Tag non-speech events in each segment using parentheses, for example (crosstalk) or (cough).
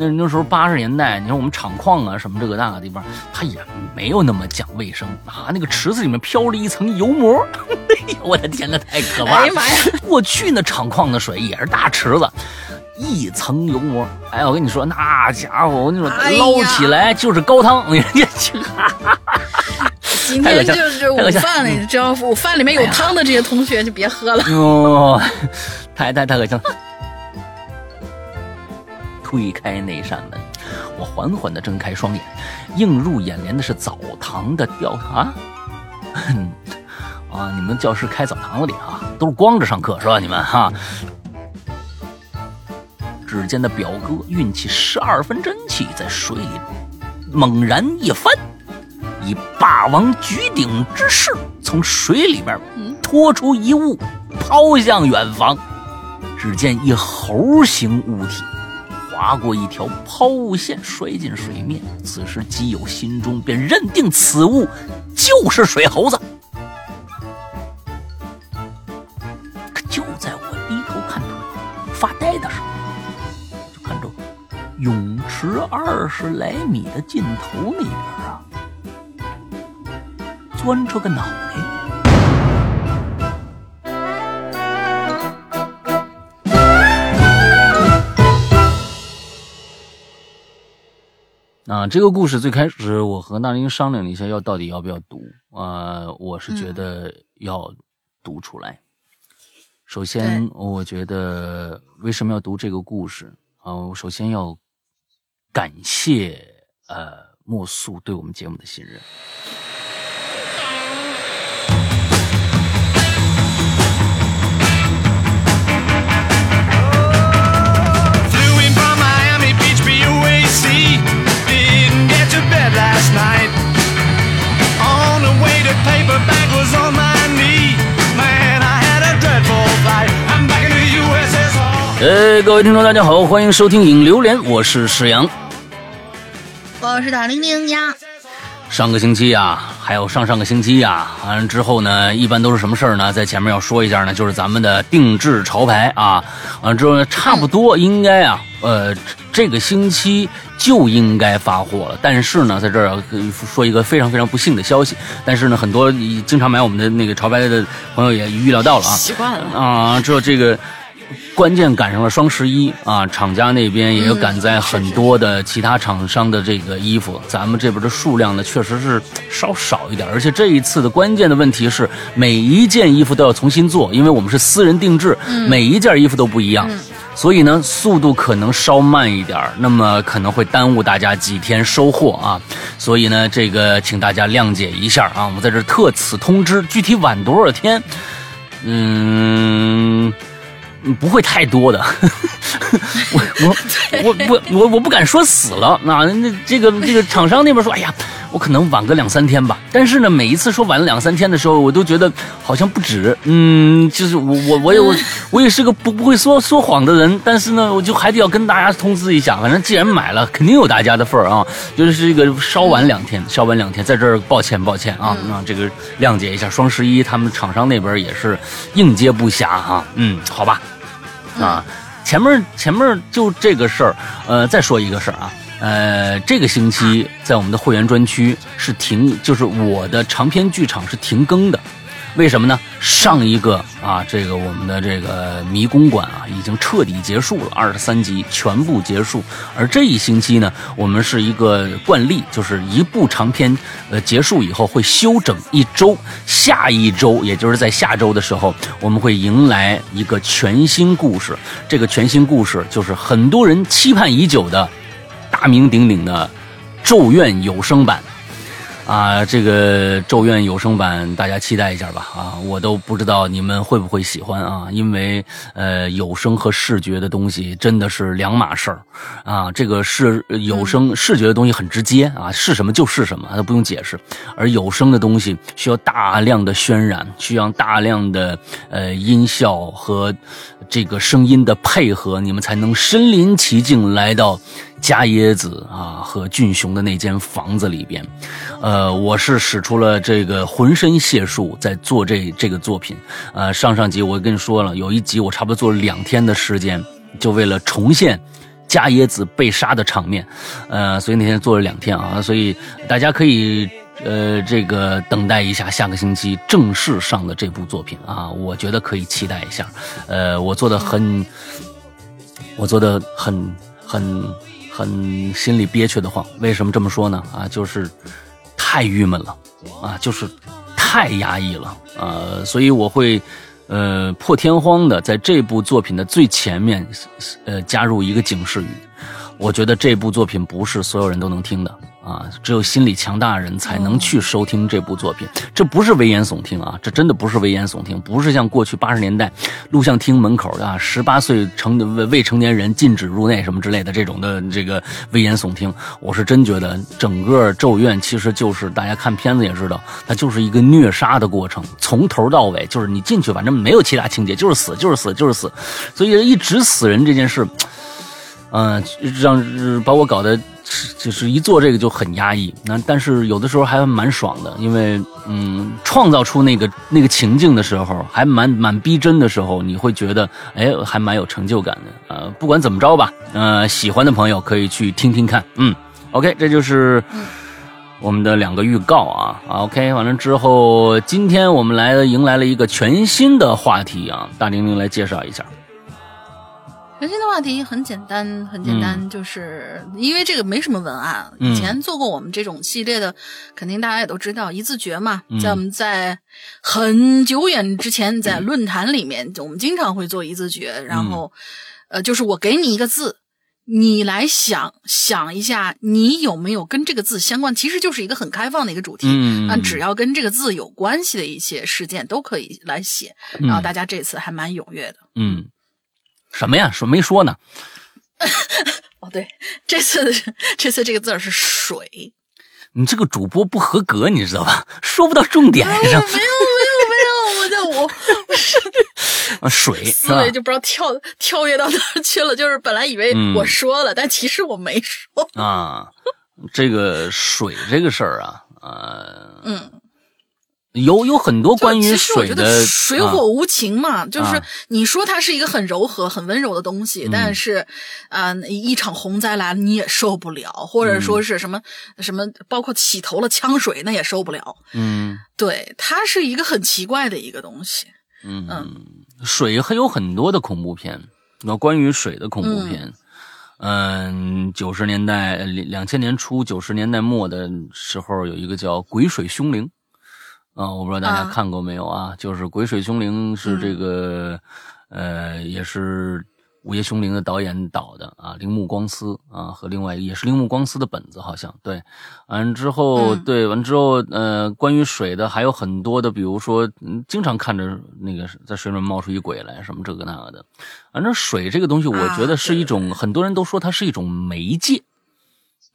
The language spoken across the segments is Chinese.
那那时候八十年代，你说我们厂矿啊什么这个那个地方，它也没有那么讲卫生啊。那个池子里面飘着一层油膜，(laughs) 哎呦我的天呐，太可怕了！哎呀妈呀！过去那厂矿的水也是大池子，一层油膜。哎，我跟你说，那家伙，我跟你说，哎捞起来就是高汤。(laughs) 你说，(laughs) 今天就是午饭里，只要午饭里面有汤的这些同学就别喝了。哟，太太太恶心了。推开那扇门，我缓缓地睁开双眼，映入眼帘的是澡堂的吊啊，(laughs) 啊！你们教室开澡堂子里啊，都是光着上课是吧？你们哈。只见那表哥运起十二分真气，在水里猛然一翻，以霸王举鼎之势，从水里边拖出一物，抛向远方。只见一猴形物体划过一条抛物线，摔进水面。此时基友心中便认定此物就是水猴子。可就在我低头看腿发呆的时候，就看着泳池二十来米的尽头那边啊，钻出个脑袋啊，这个故事最开始我和那英商量了一下，要到底要不要读啊、我是觉得要读出来。首先，我觉得为什么要读这个故事啊？我首先要感谢呃莫素对我们节目的信任。Last night. On the way to paperback was on my knee. Man, I had a dreadful flight. I'm back in the USSR. 呃，各位听众，大家好，欢迎收听《影榴莲》，我是石阳。我是大玲玲呀，上个星期呀，还有上上个星期呀，完了之后呢，一般都是什么事儿呢？在前面要说一下呢，就是咱们的定制潮牌啊，完了之后呢，差不多应该啊，呃，这个星期就应该发货了。但是呢，在这儿要说一个非常非常不幸的消息，但是呢，很多经常买我们的那个潮牌的朋友也预料到了啊，习惯了。啊，之后这个关键赶上了双十一啊，厂家那边也有赶在很多的其他厂商的这个衣服，咱们这边的数量呢确实是稍少一点，而且这一次的关键的问题是每一件衣服都要重新做，因为我们是私人定制，每一件衣服都不一样。所以呢，速度可能稍慢一点儿，那么可能会耽误大家几天收货啊。所以呢，这个请大家谅解一下啊。我们在这儿特此通知，具体晚多少天，嗯，嗯不会太多的。(laughs) 我 (laughs) 我我我我我不敢说死了，那那这个这个厂商那边说，哎呀，我可能晚个两三天吧。但是呢，每一次说晚了两三天的时候，我都觉得好像不止。嗯，就是我我我也我 (laughs) 我也是个不不会说说谎的人，但是呢，我就还得要跟大家通知一下。反正既然买了，肯定有大家的份儿啊。就是这个稍晚两天，稍晚两天，在这儿抱歉抱歉啊，那、这个谅解一下。双十一他们厂商那边也是应接不暇哈、嗯，好吧，啊。前面前面就这个事儿，呃，再说一个事儿啊，呃，这个星期在我们的会员专区是停，就是我的长篇剧场是停更的，为什么呢？上一个啊，这个我们的这个迷宫馆啊，已经彻底结束了，二十三集全部结束。而这一星期呢，我们是一个惯例，就是一部长篇呃结束以后会休整一周，下一周也就是在下周的时候，我们会迎来一个全新故事。这个全新故事就是很多人期盼已久的大名鼎鼎的《咒怨》有声版。啊，这个《咒怨》有声版，大家期待一下吧！啊，我都不知道你们会不会喜欢啊，因为呃，有声和视觉的东西真的是两码事儿啊。这个是有声视觉的东西很直接啊，是什么就是什么，它不用解释；而有声的东西需要大量的渲染，需要大量的呃音效和这个声音的配合，你们才能身临其境来到加耶子啊和俊雄的那间房子里边。呃，我是使出了这个浑身解数在做这这个作品。呃，上上集我跟你说了，有一集我差不多做了两天的时间，就为了重现伽椰子被杀的场面，呃，所以那天做了两天啊，所以大家可以呃这个等待一下下个星期正式上的这部作品啊，我觉得可以期待一下，呃，我做的很，我做的很很很心里憋屈的慌，为什么这么说呢？啊，就是太郁闷了，啊，就是太压抑了，呃，所以我会。呃，破天荒的在这部作品的最前面，呃，加入一个警示语。我觉得这部作品不是所有人都能听的啊，只有心理强大的人才能去收听这部作品。这不是危言耸听啊，这真的不是危言耸听，不是像过去八十年代录像厅门口的十八岁成未未成年人禁止入内什么之类的这种的这个危言耸听。我是真觉得整个《咒怨》其实就是大家看片子也知道，它就是一个虐杀的过程，从头到尾就是你进去反正没有其他情节，就是死就是死就是死，所以一直死人这件事。嗯，让把我搞得就是一做这个就很压抑。那但是有的时候还蛮爽的，因为嗯，创造出那个那个情境的时候，还蛮蛮逼真的时候，你会觉得哎，还蛮有成就感的。呃，不管怎么着吧，呃，喜欢的朋友可以去听听看。嗯，OK，这就是我们的两个预告啊。OK，完了之后，今天我们来迎来了一个全新的话题啊，大玲玲来介绍一下。全新的话题很简单，很简单，就是因为这个没什么文案。以前做过我们这种系列的，肯定大家也都知道一字诀嘛。在我们在很久远之前，在论坛里面，我们经常会做一字诀。然后，呃，就是我给你一个字，你来想想一下，你有没有跟这个字相关？其实就是一个很开放的一个主题。嗯，只要跟这个字有关系的一些事件都可以来写。然后大家这次还蛮踊跃的。嗯。什么呀？说没说呢？(laughs) 哦，对，这次这次这个字是水。你这个主播不合格，你知道吧？(laughs) 说不到重点上。没有没有没有，我在我我是 (laughs) 啊水思维就不知道跳跳跃到哪儿去了。就是本来以为我说了，但其实我没说啊。这个水这个事儿啊，呃嗯。有有很多关于水的，水火无情嘛，就是你说它是一个很柔和、很温柔的东西，但是，啊，一场洪灾来了你也受不了，或者说是什么什么，包括起头了呛水那也受不了。嗯，对，它是一个很奇怪的一个东西。嗯嗯，水还有很多的恐怖片，那关于水的恐怖片，嗯，九十年代两千年初九十年代末的时候，有一个叫《鬼水凶灵》。啊，我不知道大家看过没有啊？就是《鬼水凶灵》是这个，呃，也是《午夜凶铃》的导演导的啊，铃木光司啊，和另外也是铃木光司的本子，好像对。完之后，对完之后，呃，关于水的还有很多的，比如说，经常看着那个在水里面冒出一鬼来，什么这个那个的。反正水这个东西，我觉得是一种，很多人都说它是一种媒介，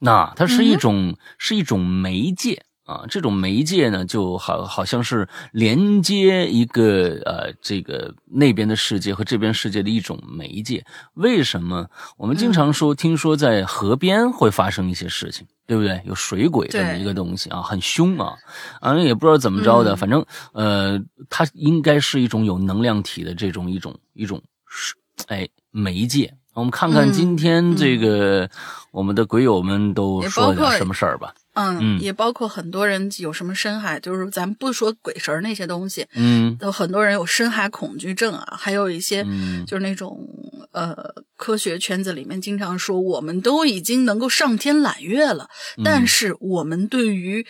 那它是一种是一种媒介。啊，这种媒介呢，就好好像是连接一个呃，这个那边的世界和这边世界的一种媒介。为什么我们经常说，听说在河边会发生一些事情，对不对？有水鬼这么一个东西啊，很凶啊，啊，也不知道怎么着的，反正呃，它应该是一种有能量体的这种一种一种是哎媒介。我们看看今天这个我们的鬼友们都说点什么事儿吧。嗯，也包括很多人有什么深海，就是咱们不说鬼神那些东西，嗯，都很多人有深海恐惧症啊，还有一些就是那种呃科学圈子里面经常说，我们都已经能够上天揽月了，但是我们对于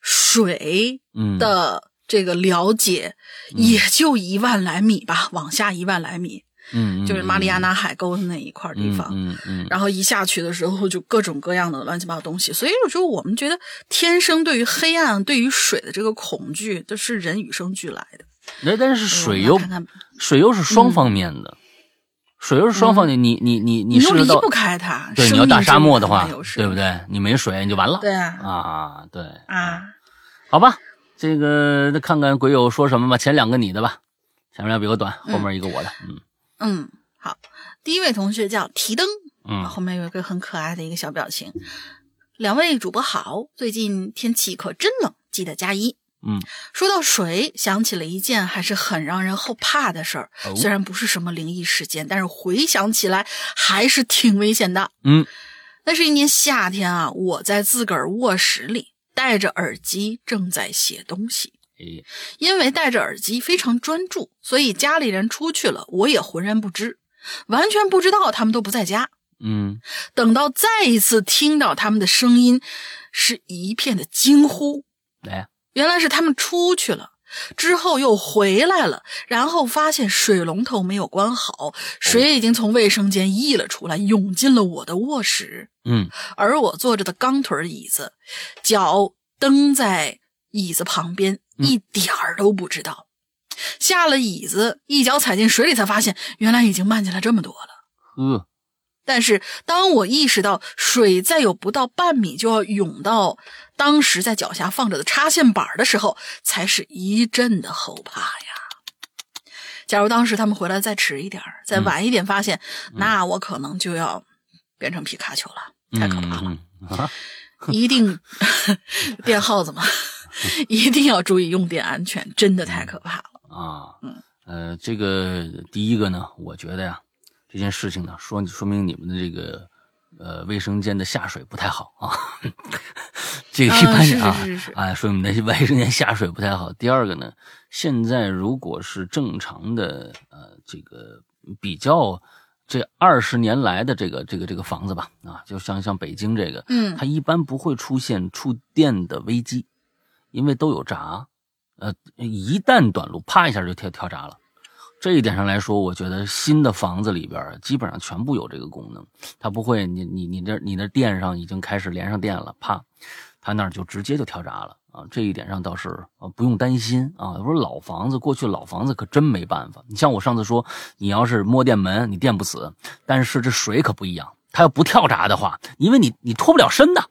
水的这个了解也就一万来米吧，往下一万来米。嗯，就是马里亚纳海沟的那一块地方，嗯嗯，然后一下去的时候就各种各样的乱七八糟东西，所以有时候我们觉得天生对于黑暗、对于水的这个恐惧，这是人与生俱来的。那但是水又水又是双方面的，水又是双方面，你你你你是离不开它。对，你要大沙漠的话，对不对？你没水你就完了。对啊，啊对啊，好吧，这个那看看鬼友说什么吧。前两个你的吧，前面比我短，后面一个我的，嗯。嗯，好，第一位同学叫提灯，嗯，后面有一个很可爱的一个小表情。两位主播好，最近天气可真冷，记得加衣。嗯，说到水，想起了一件还是很让人后怕的事儿。哦虽然不是什么灵异事件，但是回想起来还是挺危险的。嗯，那是一年夏天啊，我在自个儿卧室里戴着耳机，正在写东西。哎，因为戴着耳机非常专注，所以家里人出去了，我也浑然不知，完全不知道他们都不在家。嗯，等到再一次听到他们的声音，是一片的惊呼。来，原来是他们出去了，之后又回来了，然后发现水龙头没有关好，水已经从卫生间溢了出来，涌进了我的卧室。嗯，而我坐着的钢腿椅子，脚蹬在椅子旁边，一点儿都不知道。下了椅子，一脚踩进水里，才发现原来已经漫进来这么多了。呵，但是当我意识到水再有不到半米就要涌到当时在脚下放着的插线板的时候，才是一阵的后怕呀。假如当时他们回来再迟一点儿，再晚一点发现，那我可能就要变成皮卡丘了，太可怕了。嗯嗯啊，(laughs) 一定 (laughs) 变耗子嘛，(laughs) 一定要注意用电安全，真的太可怕了。啊，嗯，呃，这个第一个呢，我觉得呀，这件事情呢，说说明你们的这个呃卫生间的下水不太好啊，(laughs) 这个一般啊是啊是是是。啊，说明你的卫生间下水不太好。第二个呢，现在如果是正常的呃这个比较这二十年来的这个这个这个房子吧，啊，就像像北京这个，嗯。它一般不会出现触电的危机，因为都有闸，呃，一旦短路，啪一下就跳跳闸了。这一点上来说，我觉得新的房子里边基本上全部有这个功能，它不会，你你你这你那电上已经开始连上电了，啪，它那儿就直接就跳闸了啊。这一点上倒是啊不用担心啊。我说老房子，过去老房子可真没办法。你像我上次说，你要是摸电门，你电不死，但是这水可不一样，它要不跳闸的话，因为你你脱不了身的，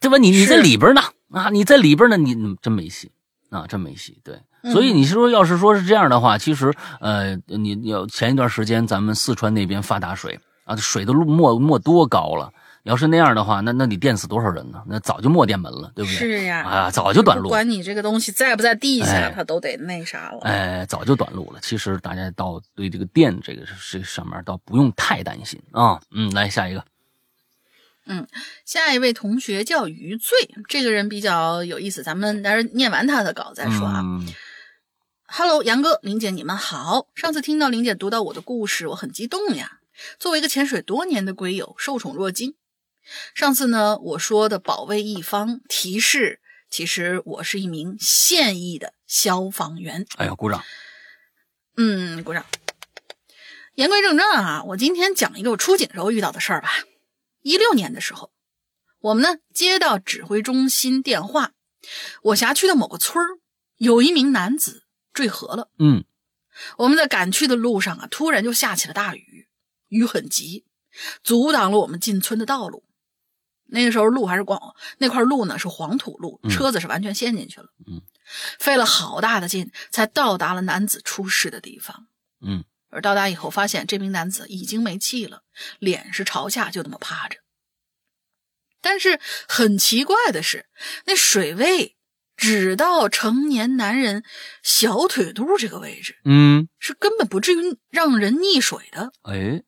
对吧？你你在里边呢啊，你在里边呢，你你真没戏啊，真没戏。对，嗯所以你说要是说是这样的话，其实呃，你你要前一段时间咱们四川那边发大水啊，水的没没多高了。要是那样的话，那那你电死多少人呢？那早就没电门了，对不对？是呀，啊，早就短路了。不管你这个东西在不在地下，哎它都得那啥了。哎，早就短路了。其实大家倒对这个电这个这上面倒不用太担心啊。嗯，来下一个。下一位同学叫余罪，这个人比较有意思，咱们待会儿念完他的稿再说啊。嗯 Hello，杨哥、林姐，你们好。上次听到林姐读到我的故事，我很激动呀。作为一个潜水多年的龟友，受宠若惊。上次呢，我说的保卫一方提示，其实我是一名现役的消防员。哎呀，鼓掌。嗯，鼓掌。言归正传啊，我今天讲一个我出警时候遇到的事儿吧。一六年的时候，我们呢接到指挥中心电话，我辖区的某个村儿有一名男子坠河了。嗯我们在赶去的路上啊，突然就下起了大雨，雨很急，阻挡了我们进村的道路。那个时候路还是广，那块路呢是黄土路，嗯车子是完全陷进去了。嗯，费了好大的劲才到达了男子出事的地方。嗯而到达以后，发现这名男子已经没气了，脸是朝下，就那么趴着。但是很奇怪的是，那水位只到成年男人小腿肚这个位置，嗯，是根本不至于让人溺水的。哎，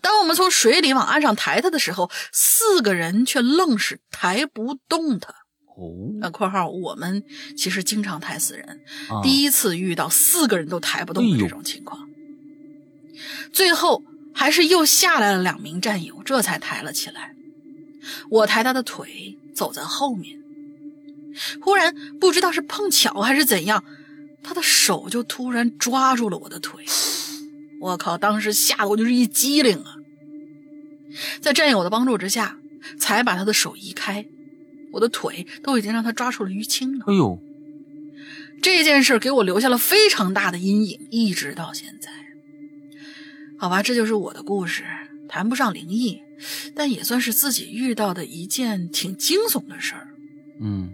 当我们从水里往岸上抬他的时候，四个人却愣是抬不动他。哦，那（括号）我们其实经常抬死人，啊第一次遇到四个人都抬不动的这种情况，最后还是又下来了两名战友，这才抬了起来。我抬他的腿，走在后面。忽然不知道是碰巧还是怎样，他的手就突然抓住了我的腿。我靠！当时吓得我就是一激灵啊！在战友的帮助之下，才把他的手移开。我的腿都已经让他抓出了淤青了。哎呦，这件事给我留下了非常大的阴影，一直到现在。好吧，这就是我的故事，谈不上灵异，但也算是自己遇到的一件挺惊悚的事儿。嗯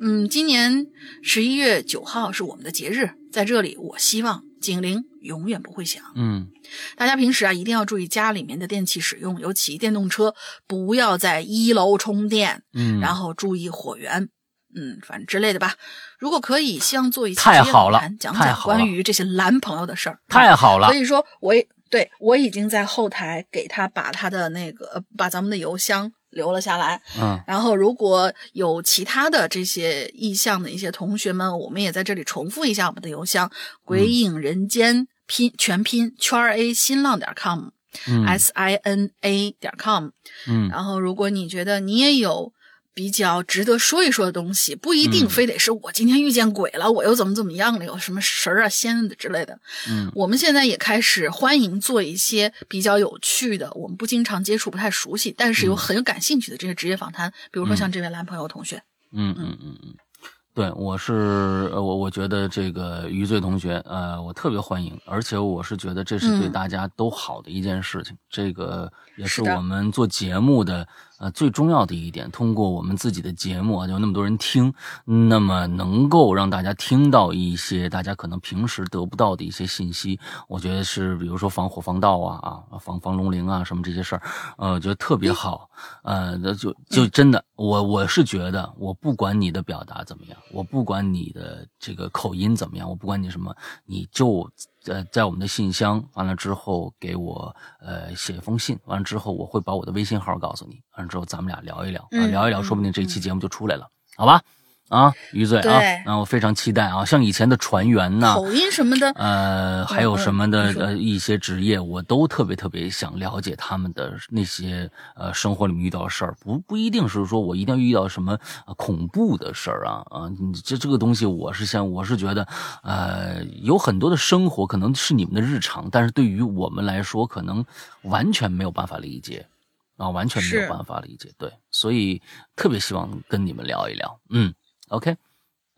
嗯，今年十一月九号是我们的节日，在这里，我希望警铃永远不会响。嗯大家平时啊一定要注意家里面的电器使用，尤其电动车不要在一楼充电，嗯，然后注意火源。嗯，反正之类的吧。如果可以，希望做一期太好了讲讲关于这些男朋友的事儿。太好了所，以说，我也对我已经在后台给他把他的那个呃把咱们的邮箱留了下来。嗯然后，如果有其他的这些意向的一些同学们，我们也在这里重复一下我们的邮箱：鬼影人间拼全拼圈儿 a 新浪点 com。嗯 s i n a 点 com，嗯然后如果你觉得你也有比较值得说一说的东西，不一定嗯。非得是我今天遇见鬼了，我又怎么怎么样了，有什么神儿啊、仙的之类的。嗯。我们现在也开始欢迎做一些比较有趣的，我们不经常接触、不太熟悉，但是又很有感兴趣的这些职业访谈，比如说像这位男朋友同学。嗯嗯。嗯嗯，对，我是呃我我觉得这个余罪同学，呃，我特别欢迎，而且我是觉得这是对嗯。大家都好的一件事情，这个也是我们做节目的呃最重要的一点。通过我们自己的节目啊，有那么多人听，那么能够让大家听到一些大家可能平时得不到的一些信息，我觉得是比如说防火防盗啊啊防防龙鳞啊什么这些事儿，呃，我觉得特别好。呃，那就就真的，我我是觉得，我不管你的表达怎么样，我不管你的这个口音怎么样，我不管你什么，你就呃在我们的信箱完了之后给我呃写一封信，完了之后我会把我的微信号告诉你，完了之后咱们俩聊一聊，聊一聊，嗯说不定这期节目就出来了，好吧？啊，余罪啊对，啊，我非常期待啊，像以前的船员呐、口音什么的，呃，还有嗯什么的呃一些职业，我都特别特别想了解他们的那些呃生活里面遇到的事儿，不不一定是说我一定要遇到什么、呃恐怖的事儿啊啊，你这这个东西我是想我是觉得，呃，有很多的生活可能是你们的日常，但是对于我们来说，可能完全没有办法理解。啊，完全没有办法理解，对，所以特别希望跟你们聊一聊，嗯，OK，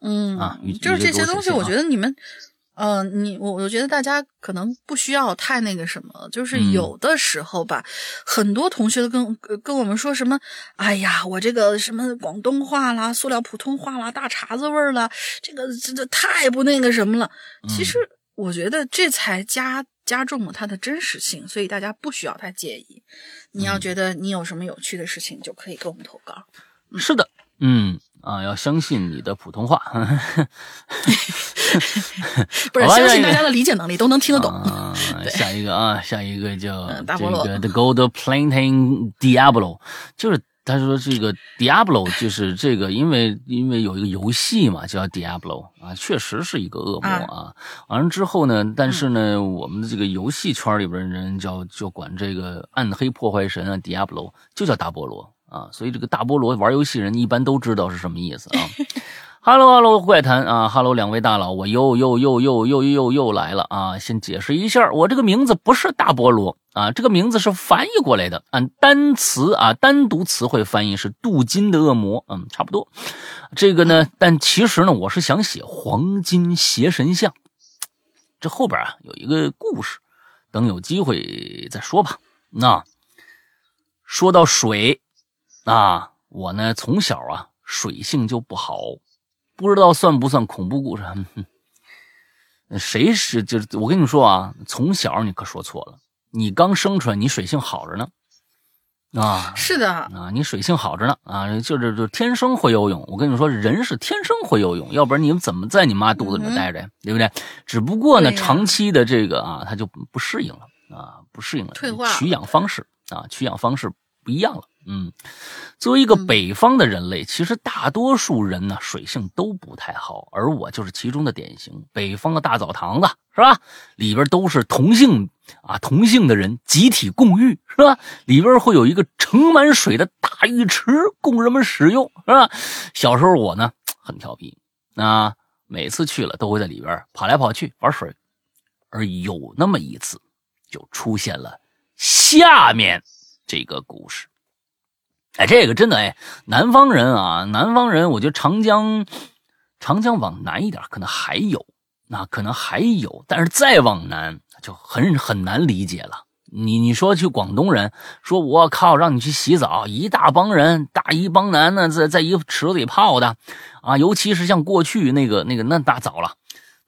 嗯啊就是这这些东西，我觉得你们，呃，你我我觉得大家可能不需要太那个什么，就是嗯。有的时候吧，很多同学都跟呃跟我们说什么，哎呀，我这个什么广东话啦、塑料普通话啦、大碴子味儿啦，这个这这太不那个什么了。其实我觉得这才加加重了它的真实性，所以大家不需要太介意。你要觉得你有什么有趣的事情，就可以给我们投稿。是的，嗯啊，要相信你的普通话。(laughs) 不是相信大家的理解能力都能听得懂。啊，下一个啊，下一个叫这个 The Gold Planting Diablo，就是他说这个 Diablo 就是这个，因为因为有一个游戏嘛，叫 Diablo 啊，确实是一个恶魔啊。完了之后呢，但是呢，我们的这个游戏圈里边的人叫就管这个暗黑破坏神啊 Diablo 就叫大菠萝啊，所以这个大菠萝玩游戏人一般都知道是什么意思啊。(laughs) Hello Hello 怪谈啊，Hello 两位大佬，我又又又又又又又来了啊！先解释一下，我这个名字不是大菠萝啊，这个名字是翻译过来的，按单词啊单独词汇翻译是镀金的恶魔，嗯，差不多。这个呢，但其实呢，我是想写黄金邪神像，这后边啊有一个故事，等有机会再说吧。那说到水啊，我呢从小啊水性就不好。不知道算不算恐怖故事？哼谁是就是我跟你们说啊，从小你可说错了，你刚生出来你水性好着呢，啊是的，啊，你水性好着呢啊，就是就天生会游泳。我跟你们说，人是天生会游泳，要不然你们怎么在你妈肚子里面待着呀？对不对？只不过呢，长期的这个啊，他就不适应了啊，不适应了，退化了取氧方式啊，取氧方式不一样了。嗯，作为一个嗯北方的人类，其实大多数人呢水性都不太好，而我就是其中的典型。北方的大澡堂子是吧？里边都是同性啊，同性的人集体共浴是吧？里边会有一个盛满水的大浴池供人们使用是吧？小时候我呢很调皮啊，每次去了都会在里边跑来跑去玩水，而有那么一次就出现了下面这个故事。哎，这个真的哎，南方人啊，南方人，我觉得长江，长江往南一点可能还有，那可能还有，但是再往南就很很难理解了。你你说去广东人说，我靠，让你去洗澡，一大帮人，大一帮男的在在一个池子里泡的，啊，尤其是像过去那个那个那大早了。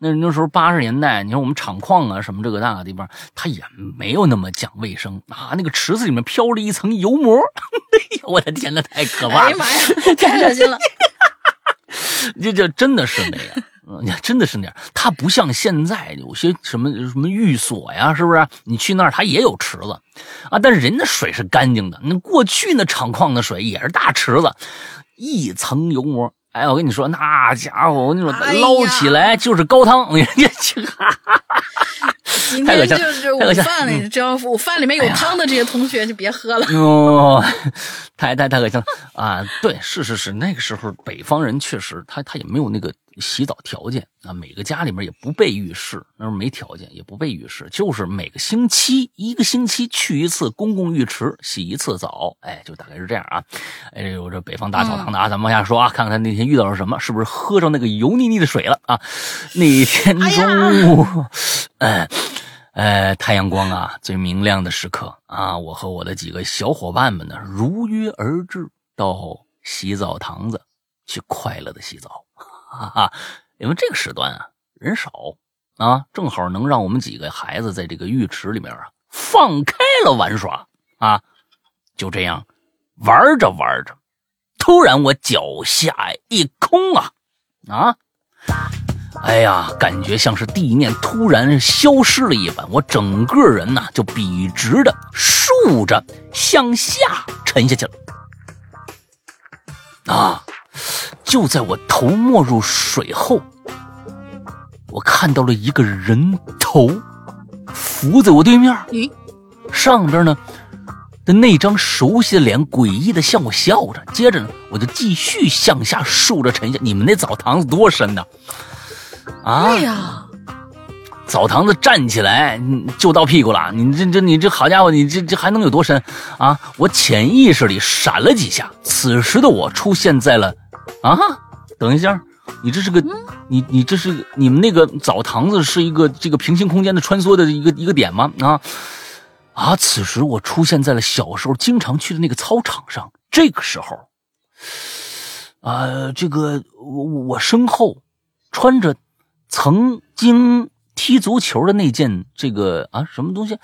那那时候八十年代，你说我们厂矿啊什么这个那个地方，它也没有那么讲卫生啊。那个池子里面飘着一层油膜，(laughs) 哎呦我的天呐，太可怕了！哎呀妈呀，太恶心了！(laughs) 这这真的是那样。嗯，真的是那样，它不像现在有些什么什么寓所呀，是不是？你去那儿，它也有池子啊，但是人的水是干净的。那过去那厂矿的水也是大池子，一层油膜。哎，我跟你说，那家伙，我跟你说，捞起来就是高汤。(laughs) 我跟 (laughs) 你讲，今天就是午饭里，只要午饭里面有汤的这些同学就别喝了。哦，太太太恶心了啊！对，是是是，那个时候北方人确实，他他也没有那个。洗澡条件啊，每个家里面也不备浴室，那时候没条件，也不备浴室，就是每个星期一个星期去一次公共浴池洗一次澡，哎，就大概是这样啊。哎，有这北方大澡堂的啊，咱们往下说啊，看看他那天遇到了什么，是不是喝上那个油腻腻的水了啊？那天中午，哎，哎，太阳光啊最明亮的时刻啊，我和我的几个小伙伴们呢如约而至，到洗澡堂子去快乐的洗澡。哈哈，因为这个时段啊人少啊，正好能让我们几个孩子在这个浴池里面啊放开了玩耍啊。就这样玩着玩着，突然我脚下一空啊啊！哎呀，感觉像是地面突然消失了一般，我整个人呢就笔直的竖着向下沉下去了啊。就在我头没入水后，我看到了一个人头浮在我对面。咦，上边呢的那张熟悉的脸诡异的向我笑着。接着呢，我就继续向下竖着沉下。你们那澡堂子多深呢？啊！对呀，澡堂子站起来就到屁股了。你这这你这好家伙，你这这还能有多深啊？我潜意识里闪了几下，此时的我出现在了。啊，等一下，你这是个，你你这是你们那个澡堂子是一个这个平行空间的穿梭的一个一个点吗？啊啊！此时我出现在了小时候经常去的那个操场上。这个时候，啊，这个我我身后穿着曾经踢足球的那件这个啊什么东西，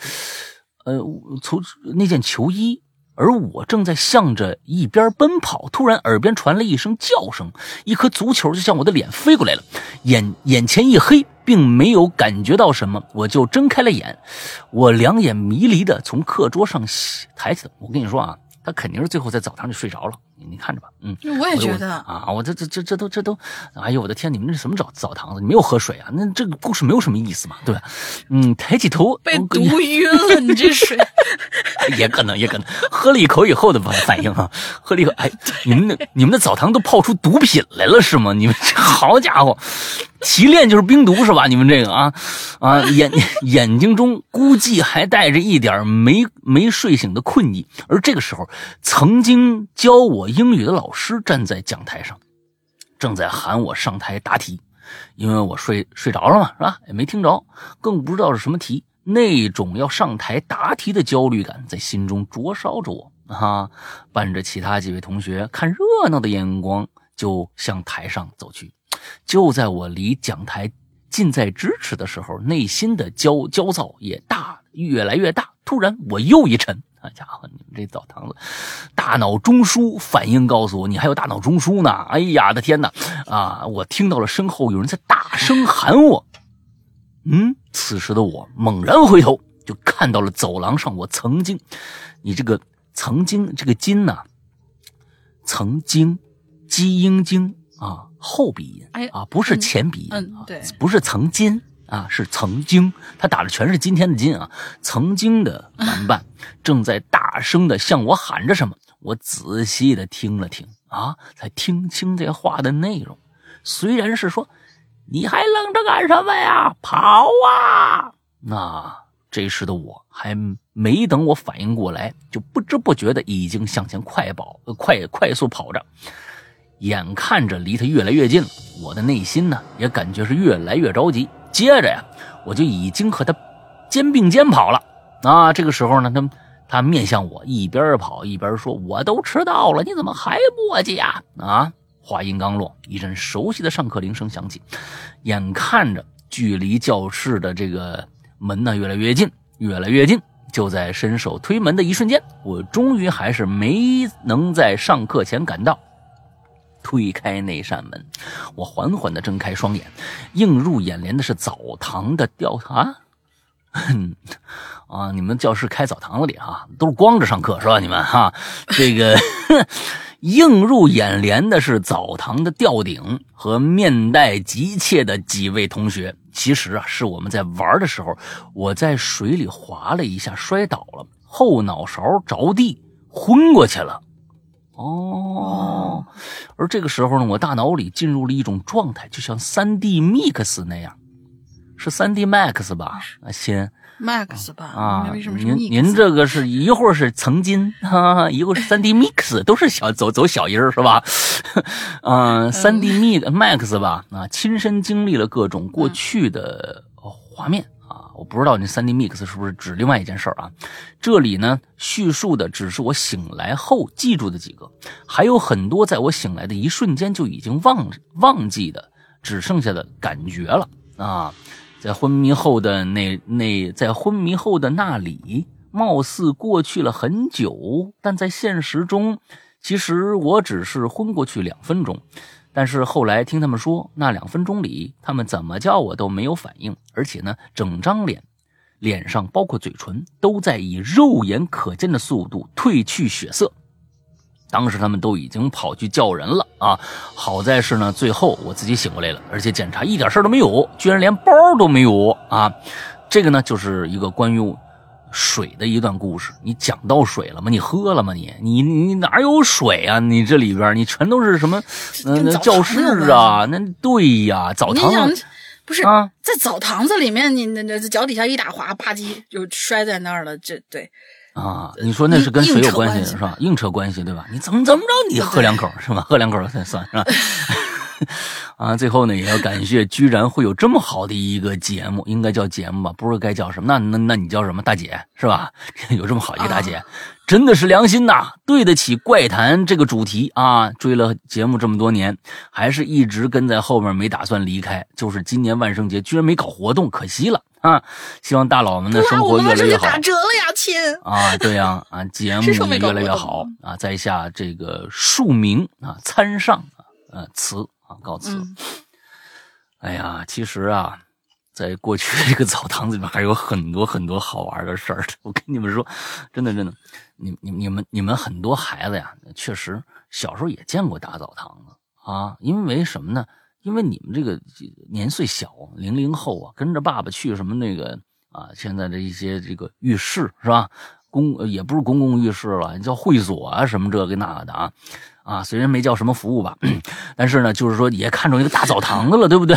呃，从那件球衣。而我正在向着一边奔跑，突然耳边传来一声叫声，一颗足球就向我的脸飞过来了，眼眼前一黑，并没有感觉到什么，我就睁开了眼，我两眼迷离的从课桌上抬起来，我跟你说啊，他肯定是最后在澡堂里睡着了。你看着吧，嗯，我也觉得啊，我这这这这都这都，哎呦我的天，你们这什么澡澡堂子？你没有喝水啊？那这个故事没有什么意思嘛，对吧？嗯，抬起头被毒晕了，你这水 (laughs) 也可能也可能喝了一口以后的反反应啊，喝了一口，哎，你们那你们的澡堂都泡出毒品来了是吗？你们这好家伙！提炼就是冰毒是吧？你们这个啊啊眼 (laughs) 眼睛中估计还带着一点没没睡醒的困意。而这个时候，曾经教我英语的老师站在讲台上，正在喊我上台答题。因为我睡睡着了嘛，是吧？也没听着，更不知道是什么题。那种要上台答题的焦虑感在心中灼烧着我啊！伴着其他几位同学看热闹的眼光，就向台上走去。就在我离讲台近在咫尺的时候，内心的焦焦躁也大，越来越大。突然，我又一沉，啊家伙，你们这澡堂子，大脑中枢反应告诉我，你还有大脑中枢呢！哎呀的天哪！啊，我听到了身后有人在大声喊我。嗯，此时的我猛然回头，就看到了走廊上我曾经，你这个曾经这个金呐，曾经，鸡英经啊。后鼻音，哎啊，不是前鼻音啊，对，不是曾经啊，是曾经，他打的全是今天的今啊。曾经的玩伴 (laughs) 正在大声的向我喊着什么，我仔细的听了听啊，才听清这话的内容。虽然是说，你还愣着干什么呀？跑啊！那这时的我还没等我反应过来，就不知不觉的已经向前快跑，快快速跑着。眼看着离他越来越近了，我的内心呢也感觉是越来越着急。接着呀，我就已经和他肩并肩跑了。啊，这个时候呢，他他面向我，一边跑一边说：“我都迟到了，你怎么还磨叽呀？”啊，话音刚落，一阵熟悉的上课铃声响起。眼看着距离教室的这个门呢越来越近，越来越近。就在伸手推门的一瞬间，我终于还是没能在上课前赶到。推开那扇门，我缓缓地睁开双眼，映入眼帘的是澡堂的吊啊。(laughs) 啊！你们教室开澡堂子里啊，都是光着上课是吧？你们哈，这个映入眼帘的是澡堂的吊顶和面带急切的几位同学。其实啊，是我们在玩的时候，我在水里滑了一下，摔倒了，后脑勺着地，昏过去了。哦，而这个时候呢，我大脑里进入了一种状态，就像三 D Mix 那样。是三 D Max 吧？啊，亲，Max 吧？啊，您您这个是一会儿是曾经，哈，一会儿是三 D Mix，(laughs) 都是小走走小音儿是吧？(laughs) 嗯，三 D Mix Max 吧？啊，亲身经历了各种过去的画面啊，我不知道你三 D Mix 是不是指另外一件事儿啊？这里呢，叙述的只是我醒来后记住的几个，还有很多在我醒来的一瞬间就已经忘忘记的，只剩下的感觉了啊。在昏迷后的那那，在昏迷后的那里，貌似过去了很久，但在现实中，其实我只是昏过去两分钟。但是后来听他们说，那两分钟里，他们怎么叫我都没有反应，而且呢，整张脸，脸上包括嘴唇，都在以肉眼可见的速度褪去血色。当时他们都已经跑去叫人了啊！好在是呢，最后我自己醒过来了，而且检查一点事都没有，居然连包都没有啊！这个呢，就是一个关于水的一段故事。你讲到水了吗？你喝了吗？你你你哪有水啊？你这里边你全都是什么？嗯，那教室啊，那对呀，澡堂不是啊，在澡堂子里面，你那那脚底下一打滑，吧唧就摔在那儿了。这对。啊，你说那是跟谁有关系是吧？硬扯关系对吧？你怎么怎么着？你喝两口是吧？喝两口才算是吧？(laughs) 啊，最后呢，也要感谢，居然会有这么好的一个节目，应该叫节目吧？不知道该叫什么？那那那你叫什么？大姐是吧？(laughs) 有这么好一个大姐，真的是良心呐，对得起怪谈这个主题啊！追了节目这么多年，还是一直跟在后面，没打算离开。就是今年万圣节居然没搞活动，可惜了。啊，(laughs) 希望大佬们的生活越来越好。打折了呀，亲！啊，对呀，啊，(laughs) 节目也越来越好啊，在下这个庶民啊，参上啊，呃，辞啊，告辞。哎呀，其实啊，在过去这个澡堂子里面还有很多很多好玩的事儿。(laughs) 我跟你们说，真的真的，你你你们你们很多孩子呀，确实小时候也见过大澡堂子啊，因为什么呢？因为你们这个年岁小，零零后啊，跟着爸爸去什么那个啊，现在的一些这个浴室是吧？公也不是公共浴室了，叫会所啊，什么这个那个的啊啊，虽然没叫什么服务吧，(clears throat) 但是呢，就是说也看中一个大澡堂子了，对不对？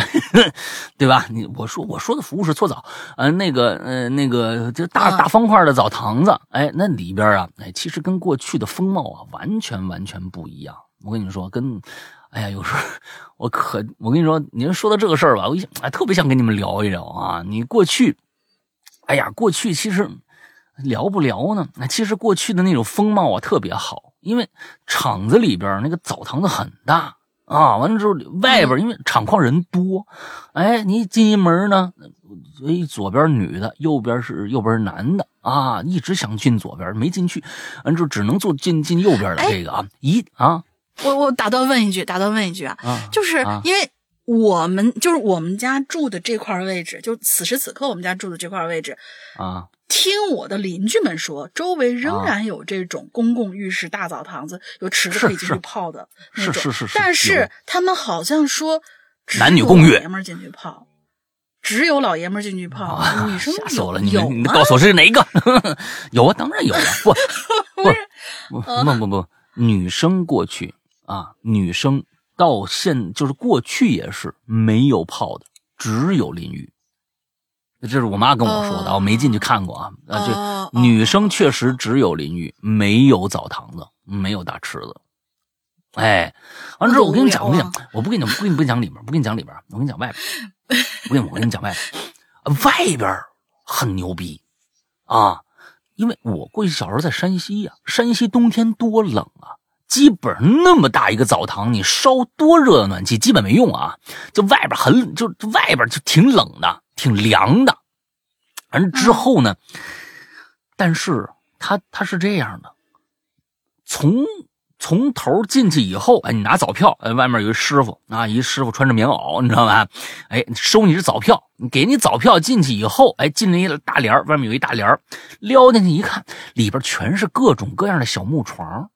(laughs) 对吧？你我说我说的服务是搓澡，呃，那个呃那个就大大方块的澡堂子，哎，那里边啊，哎，其实跟过去的风貌啊，完全完全不一样。我跟你说，跟。哎呀，有时候我可我跟你说，您说到这个事儿吧，我一哎特别想跟你们聊一聊啊。你过去，哎呀，过去其实聊不聊呢？那其实过去的那种风貌啊特别好，因为厂子里边那个澡堂子很大啊。完了之后，外边因为厂矿人多，哎，你进一门呢，哎，左边女的，右边是右边是男的啊，一直想进左边没进去，完之后只能坐进进右边的这个啊，一啊。我我打断问一句，打断问一句啊，就是因为我们就是我们家住的这块位置，就此时此刻我们家住的这块位置啊，听我的邻居们说，周围仍然有这种公共浴室、大澡堂子，有池子可以进去泡的那种。是是是是。但是他们好像说，男女共浴，老爷们进去泡，只有老爷们进去泡，女生吓死我了！你你告诉我是哪个？(laughs) 有啊，当然有了，不 (laughs) 不不不不，女生过去。啊，女生到现就是过去也是没有泡的，只有淋浴。这是我妈跟我说的，我没进去看过啊。啊，就女生确实只有淋浴，没有澡堂子，没有大池子。哎，完了之后我跟你讲，我跟你讲，我不跟你不跟你不讲里面，不跟你讲里边，我跟你讲外边。我跟你我跟你讲外边，外边很牛逼啊，因为我过去小时候在山西呀，山西冬天多冷啊。基本上那么大一个澡堂，你烧多热的暖气基本没用啊！就外边很，就外边就挺冷的，挺凉的。完之后呢，但是它它是这样的，从从头进去以后，哎，你拿澡票，哎，外面有一师傅啊，一师傅穿着棉袄，你知道吧？哎，收你是澡票，给你澡票进去以后，哎，进了一大帘外面有一大帘撩进去一看，里边全是各种各样的小木床，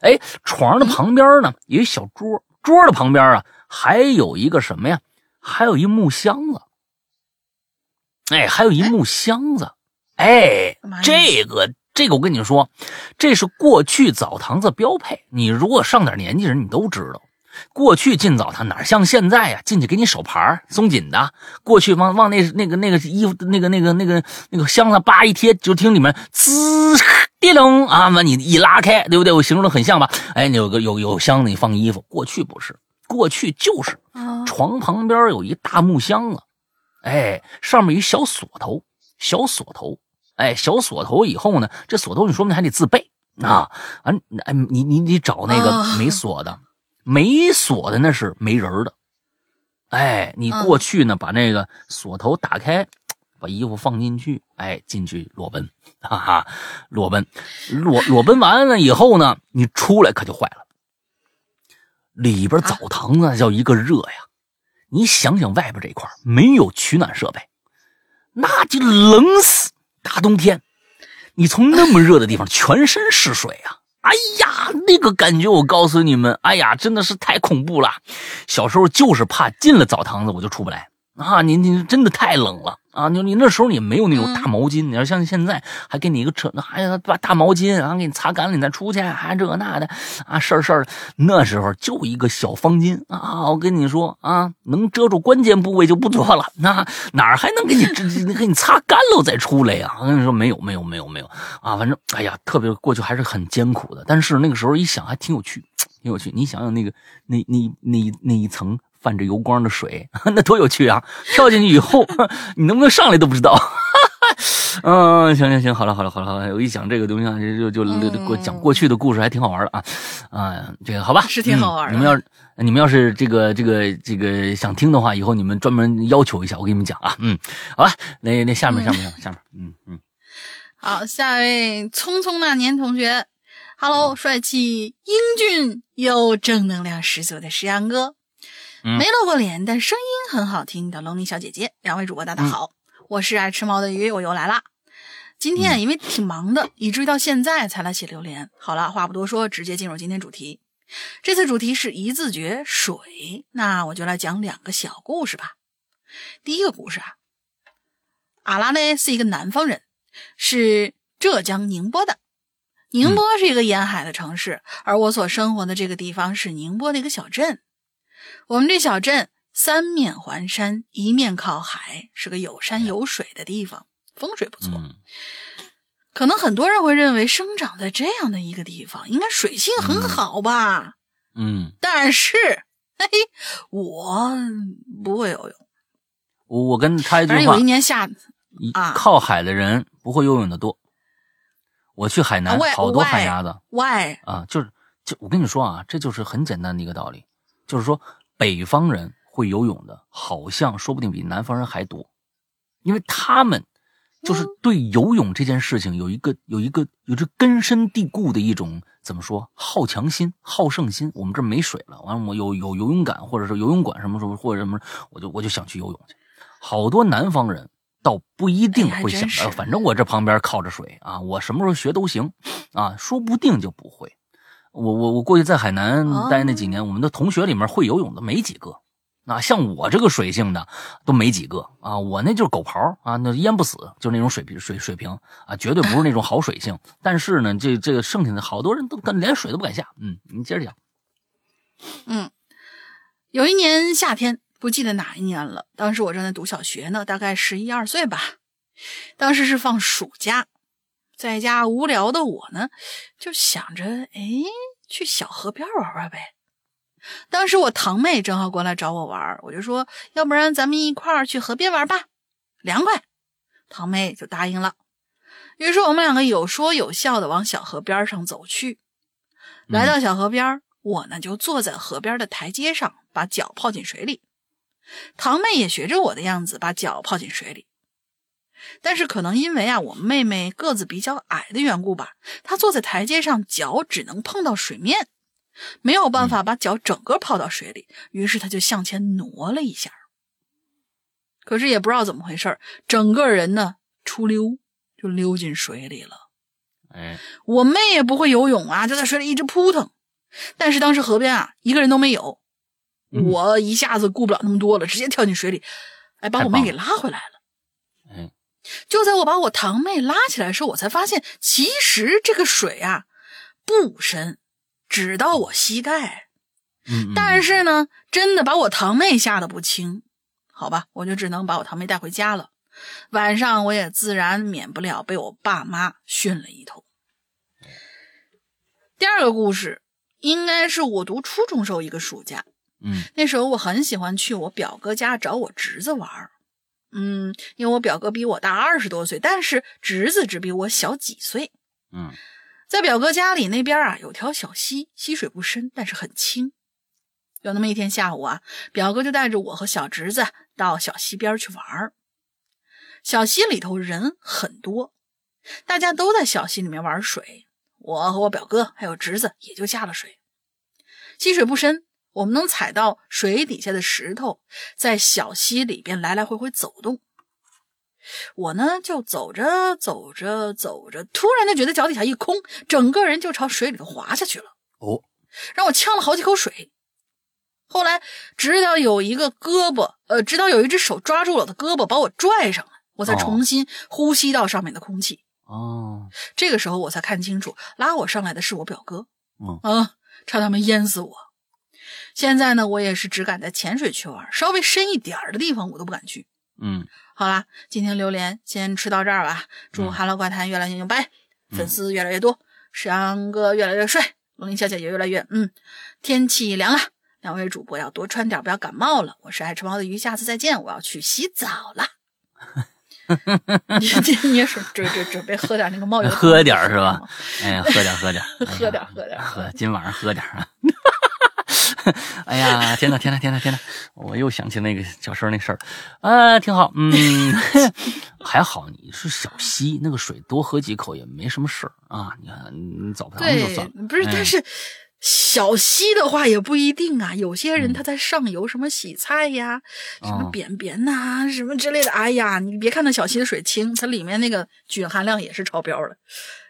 哎，床的旁边呢有一小桌，桌的旁边啊还有一个什么呀？还有一木箱子，哎，还有一木箱子，哎，这个。这个我跟你说，这是过去澡堂子标配。你如果上点年纪人，你都知道，过去进澡堂哪像现在呀？进去给你手牌松紧的。过去往往那那个那个衣服那个那个那个那个箱子叭一贴，就听里面滋滴隆啊，完你一拉开，对不对？我形容的很像吧？哎，你有个有有箱子，你放衣服。过去不是，过去就是床旁边有一大木箱子，哎，上面一小锁头，小锁头。哎，小锁头以后呢？这锁头你说明还得自备啊啊！哎，你你你找那个没锁的，没锁的那是没人的。哎，你过去呢，把那个锁头打开，把衣服放进去，哎，进去裸奔，(laughs) 哈哈，裸奔，裸裸奔完了以后呢，你出来可就坏了。里边澡堂子叫一个热呀，你想想外边这块没有取暖设备，那就冷死。大冬天，你从那么热的地方全身是水啊！哎呀，那个感觉，我告诉你们，哎呀，真的是太恐怖了。小时候就是怕进了澡堂子我就出不来啊！您您真的太冷了。啊，你你那时候你没有那种大毛巾，你要像现在还给你一个扯，还要把大毛巾，然后给你擦干了，你再出去，还这那的啊事儿事儿。那时候就一个小方巾啊，我跟你说啊，能遮住关键部位就不错了。那哪儿还能给你给你擦干了再出来呀？我跟你说没有没有没有没有啊，反正哎呀，特别过去还是很艰苦的。但是那个时候一想还挺有趣，挺有趣。你想想那个那那那那一层。泛着油光的水，(laughs) 那多有趣啊！跳进去以后，(laughs) 你能不能上来都不知道。(laughs) 嗯，行行行，好了好了好了好了，我一讲这个东西啊，就就就过讲过去的故事，还挺好玩的啊。啊，这个好吧，是挺好玩的。你们要你们要是这个这个这个想听的话，以后你们专门要求一下，我给你们讲啊。嗯，好吧，那那下面下面下面下面，嗯嗯。好，下一位匆匆那年同学，Hello，帅气英俊又正能量十足的石阳哥。没露过脸，但声音很好听的龙鳞小姐姐，两位主播大家好，我是爱吃猫的鱼，我又来啦。今天因为挺忙的，以至于到现在才来写榴莲。好了，话不多说，直接进入今天主题。这次主题是一字诀水，那我就来讲两个小故事吧。第一个故事啊，阿拉呢是一个南方人，是浙江宁波的。宁波是一个沿海的城市，而我所生活的这个地方是宁波的一个小镇。我们这小镇三面环山，一面靠海，是个有山有水的地方，风水不错。可能很多人会认为，生长在这样的一个地方，应该水性很好吧？嗯。但是，嘿，我不会游泳。我我跟他一句话。有一年夏，啊，靠海的人不会游泳的多。我去海南，好多海鸭子。Why？啊，就是就我跟你说啊，这就是很简单的一个道理，就是说。北方人会游泳的，好像说不定比南方人还多，因为他们就是对游泳这件事情有一个有一个有着根深蒂固的一种怎么说好强心、好胜心。我们这没水了，完了我有有游泳馆，或者是游泳馆什么什么或者什么，我就我就想去游泳去。好多南方人倒不一定会想，反正我这旁边靠着水啊，我什么时候学都行啊，说不定就不会。我我我过去在海南待那几年，我们的同学里面会游泳的没几个，啊，像我这个水性的都没几个啊，我那就是狗刨啊，那淹不死，就那种水平水水平啊，绝对不是那种好水性。但是呢，这这个剩下的好多人都跟连水都不敢下。嗯，你接着讲。嗯，有一年夏天，不记得哪一年了，当时我正在读小学呢，大概十一二岁吧，当时是放暑假。在家无聊的我呢，就想着，哎，去小河边玩玩呗。当时我堂妹正好过来找我玩，我就说，要不然咱们一块儿去河边玩吧，凉快。堂妹就答应了。于是我们两个有说有笑的往小河边上走去。来到小河边，我呢就坐在河边的台阶上，把脚泡进水里。堂妹也学着我的样子，把脚泡进水里。但是可能因为啊，我妹妹个子比较矮的缘故吧，她坐在台阶上，脚只能碰到水面，没有办法把脚整个泡到水里，于是她就向前挪了一下。可是也不知道怎么回事整个人呢出溜就溜进水里了。哎，我妹也不会游泳啊，就在水里一直扑腾。但是当时河边啊，一个人都没有，我一下子顾不了那么多了，直接跳进水里，哎，把我妹给拉回来了。哎，就在我把我堂妹拉起来的时候，我才发现，其实这个水啊不深，只到我膝盖。嗯，但是呢，真的把我堂妹吓得不轻。好吧，我就只能把我堂妹带回家了。晚上我也自然免不了被我爸妈训了一通。第二个故事应该是我读初中时候一个暑假，嗯，那时候我很喜欢去我表哥家找我侄子玩儿，嗯，因为我表哥比我大二十多岁，但是侄子只比我小几岁，嗯，在表哥家里那边啊有条小溪，溪水不深，但是很清。有那么一天下午啊，表哥就带着我和小侄子到小溪边去玩儿。小溪里头人很多，大家都在小溪里面玩水。我和我表哥还有侄子也就下了水。溪水不深，我们能踩到水底下的石头，在小溪里边来来回回走动。我呢就走着走着走着，突然就觉得脚底下一空，整个人就朝水里头滑下去了。哦，让我呛了好几口水。后来直到有一个胳膊，呃，直到有一只手抓住了我的胳膊，把我拽上来，我才重新呼吸到上面的空气。哦，这个时候我才看清楚，拉我上来的是我表哥。嗯啊，差点没淹死我。现在呢，我也是只敢在浅水区玩，稍微深一点儿的地方我都不敢去。嗯，好啦，今天榴莲先吃到这儿吧。祝《哈喽怪谈》越来越牛掰，粉丝越来越多，石阳哥越来越帅，龙鳞小姐也越来越嗯。天气凉了。两位主播要多穿点，不要感冒了。我是爱吃猫的鱼，下次再见。我要去洗澡了。(laughs) 你你也是准准准备喝点那个猫油，喝点是吧？哎呀，喝点喝点，喝点 (laughs) 喝点，喝今晚上喝点啊！(laughs) 哎呀，天呐天呐天呐天呐！我又想起那个小时候那事儿，啊，挺好，嗯，(laughs) 还好你是小溪，那个水多喝几口也没什么事儿啊。你看你澡堂就算不是，但是。小溪的话也不一定啊，有些人他在上游什么洗菜呀，什么扁扁呐，什么之类的。哎呀，你别看那小溪的水清，它里面那个菌含量也是超标的。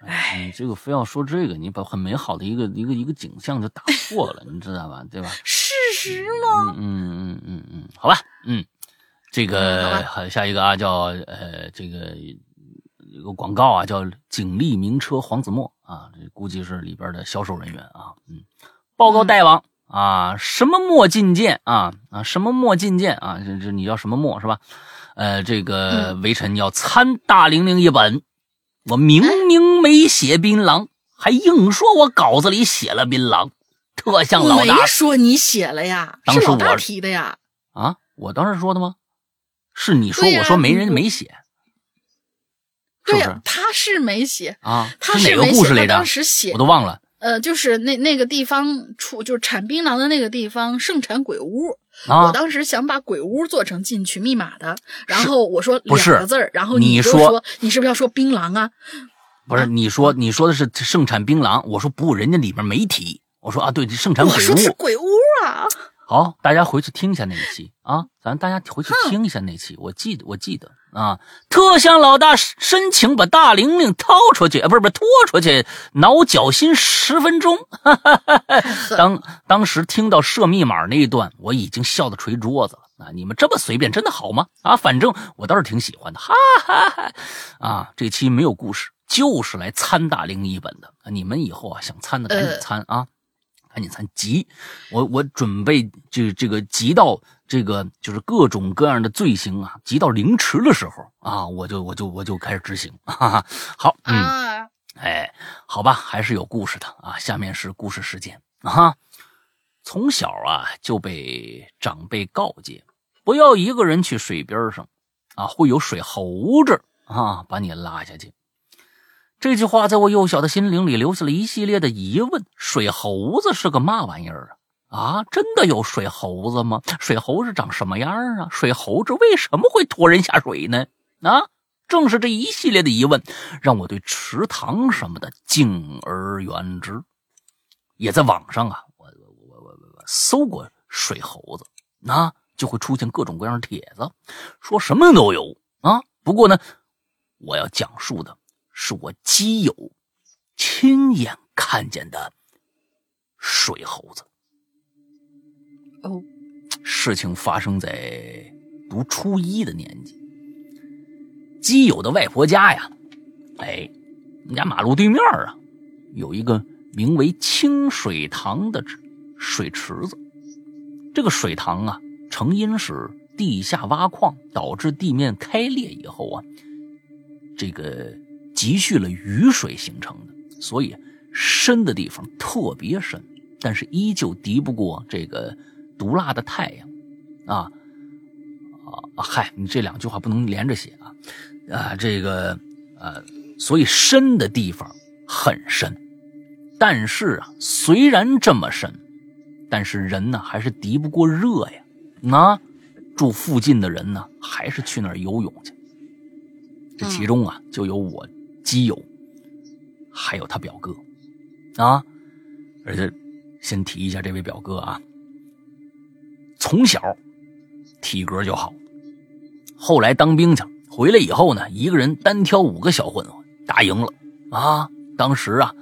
哎，你这个非要说这个，你把很美好的一个一个一个景象就打破了，你知道吧？对吧？(laughs) 事实吗？嗯嗯嗯嗯嗯，好吧，嗯，这个好，下一个啊，叫呃这个。有个广告啊，叫景力名车黄子墨啊，这估计是里边的销售人员啊。嗯，报告大王啊，什么墨进见啊啊，什么墨进见啊？这这你叫什么墨是吧？呃，这个微臣要参大玲玲一本，我明明没写槟榔，还硬说我稿子里写了槟榔，特像老大。没说你写了呀，是老大提的呀。啊，我当时说的吗？是你说我说没人没写。对呀，他是没写啊，他是哪个故事来着？当时写我都忘了。呃，就是那那个地方出，就是产槟榔的那个地方盛产鬼屋。啊，我当时想把鬼屋做成进去密码的，然后我说两个字儿，然后你说你是不是要说槟榔啊？不是，你说你说的是盛产槟榔，我说不，人家里面没提。我说啊，对，盛产鬼屋。我说是鬼屋啊。好，大家回去听一下那一期啊，咱大家回去听一下那期，我记得我记得。啊！特向老大申请把大玲玲掏出去，啊不是不是拖出去挠脚心十分钟。(laughs) 当当时听到设密码那一段，我已经笑得捶桌子了。啊！你们这么随便，真的好吗？啊，反正我倒是挺喜欢的。(laughs) 哈哈哈！啊，这期没有故事，就是来参大玲一本的。你们以后啊，想参的赶紧参啊，赶紧参急！我我准备这这个急到。这个就是各种各样的罪行啊，急到凌迟的时候啊，我就我就我就开始执行。(laughs) 哈哈，好，嗯，哎，好吧，还是有故事的啊。下面是故事时间啊。从小啊就被长辈告诫，不要一个人去水边上啊，会有水猴子啊把你拉下去。这句话在我幼小的心灵里留下了一系列的疑问：水猴子是个嘛玩意儿啊？啊，真的有水猴子吗？水猴子长什么样啊？水猴子为什么会拖人下水呢？啊，正是这一系列的疑问，让我对池塘什么的敬而远之。也在网上啊，我我我我我搜过水猴子，那就会出现各种各样的帖子，说什么都有啊。不过呢，我要讲述的是我基友亲眼看见的水猴子。哦，事情发生在读初一的年纪。基友的外婆家呀，哎，我们家马路对面啊，有一个名为清水塘的水池子。这个水塘啊，成因是地下挖矿导致地面开裂以后啊，这个积蓄了雨水形成的，所以深的地方特别深，但是依旧敌不过这个毒辣的太阳，啊。啊，嗨，你这两句话不能连着写啊，啊，这个，呃，所以深的地方很深，但是啊，虽然这么深，但是人呢还是敌不过热呀，那住附近的人呢还是去那儿游泳去，这其中啊就有我基友，还有他表哥，啊，而且先提一下这位表哥啊，从小体格就好。后来当兵去了，回来以后呢，一个人单挑五个小混混，打赢了啊！当时啊，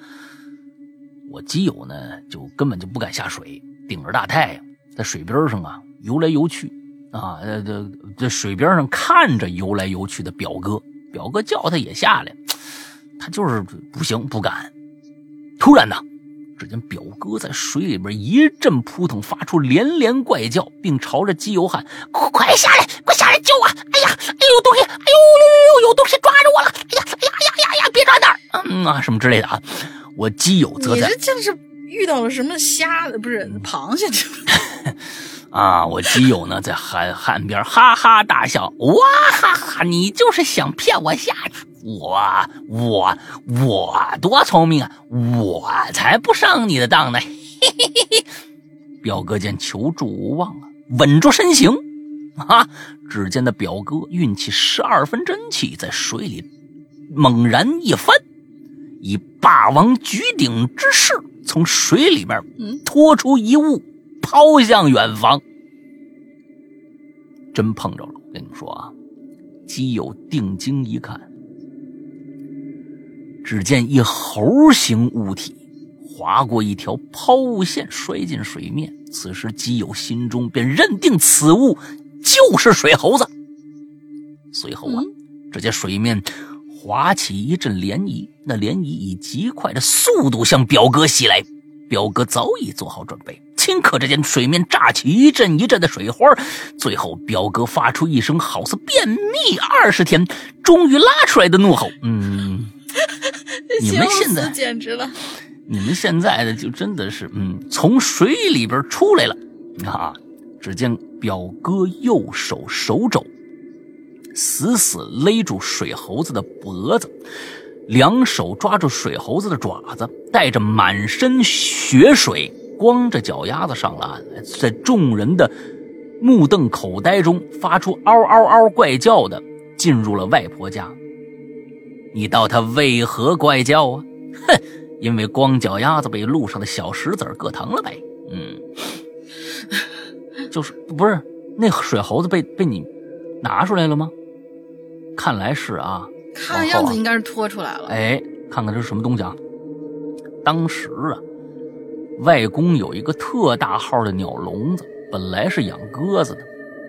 我基友呢就根本就不敢下水，顶着大太阳在水边上啊游来游去啊，这这水边上看着游来游去的表哥，表哥叫他也下来，(tsk) 他就是不行，不敢。突然呢。只见表哥在水里边一阵扑腾，发出连连怪叫，并朝着基友喊：“快快下来，快下来救我！哎呀，哎呦东西，哎呦呦呦，有东西抓着我了！哎呀，哎呀呀呀呀，别抓那儿，嗯啊什么之类的啊。”我基友则在，你这是遇到了什么虾？不是螃蟹？(laughs) 啊，我基友呢在海岸边哈哈大笑，哇哈哈，你就是想骗我下去。我我我多聪明啊！我才不上你的当呢！嘿嘿嘿嘿。表哥见求助无望啊，稳住身形啊！只见那表哥运起十二分真气，在水里猛然一翻，以霸王举鼎之势，从水里面拖出一物，抛向远方。真碰着了！我跟你们说啊，基友定睛一看。只见一猴形物体划过一条抛物线，摔进水面。此时基友心中便认定此物就是水猴子。随后啊，只见水面划起一阵涟漪，那涟漪以极快的速度向表哥袭来。表哥早已做好准备，顷刻之间，水面炸起一阵一阵的水花。最后，表哥发出一声好似便秘二十天终于拉出来的怒吼：“嗯。(laughs) ”你们现在简直了！你们现在的就真的是，嗯，从水里边出来了啊！只见表哥右手手肘死死勒住水猴子的脖子，两手抓住水猴子的爪子，带着满身血水，光着脚丫子上了岸，在众人的目瞪口呆中，发出嗷嗷嗷怪叫的，进入了外婆家。你道他为何怪叫啊？(laughs) 哼，因为光脚丫子被路上的小石子硌疼了呗。嗯，(laughs) 就是不是那水猴子被被你拿出来了吗？看来是啊，看样子应该是拖出来了。哎，看看这是什么东西啊？当时啊，外公有一个特大号的鸟笼子，本来是养鸽子的，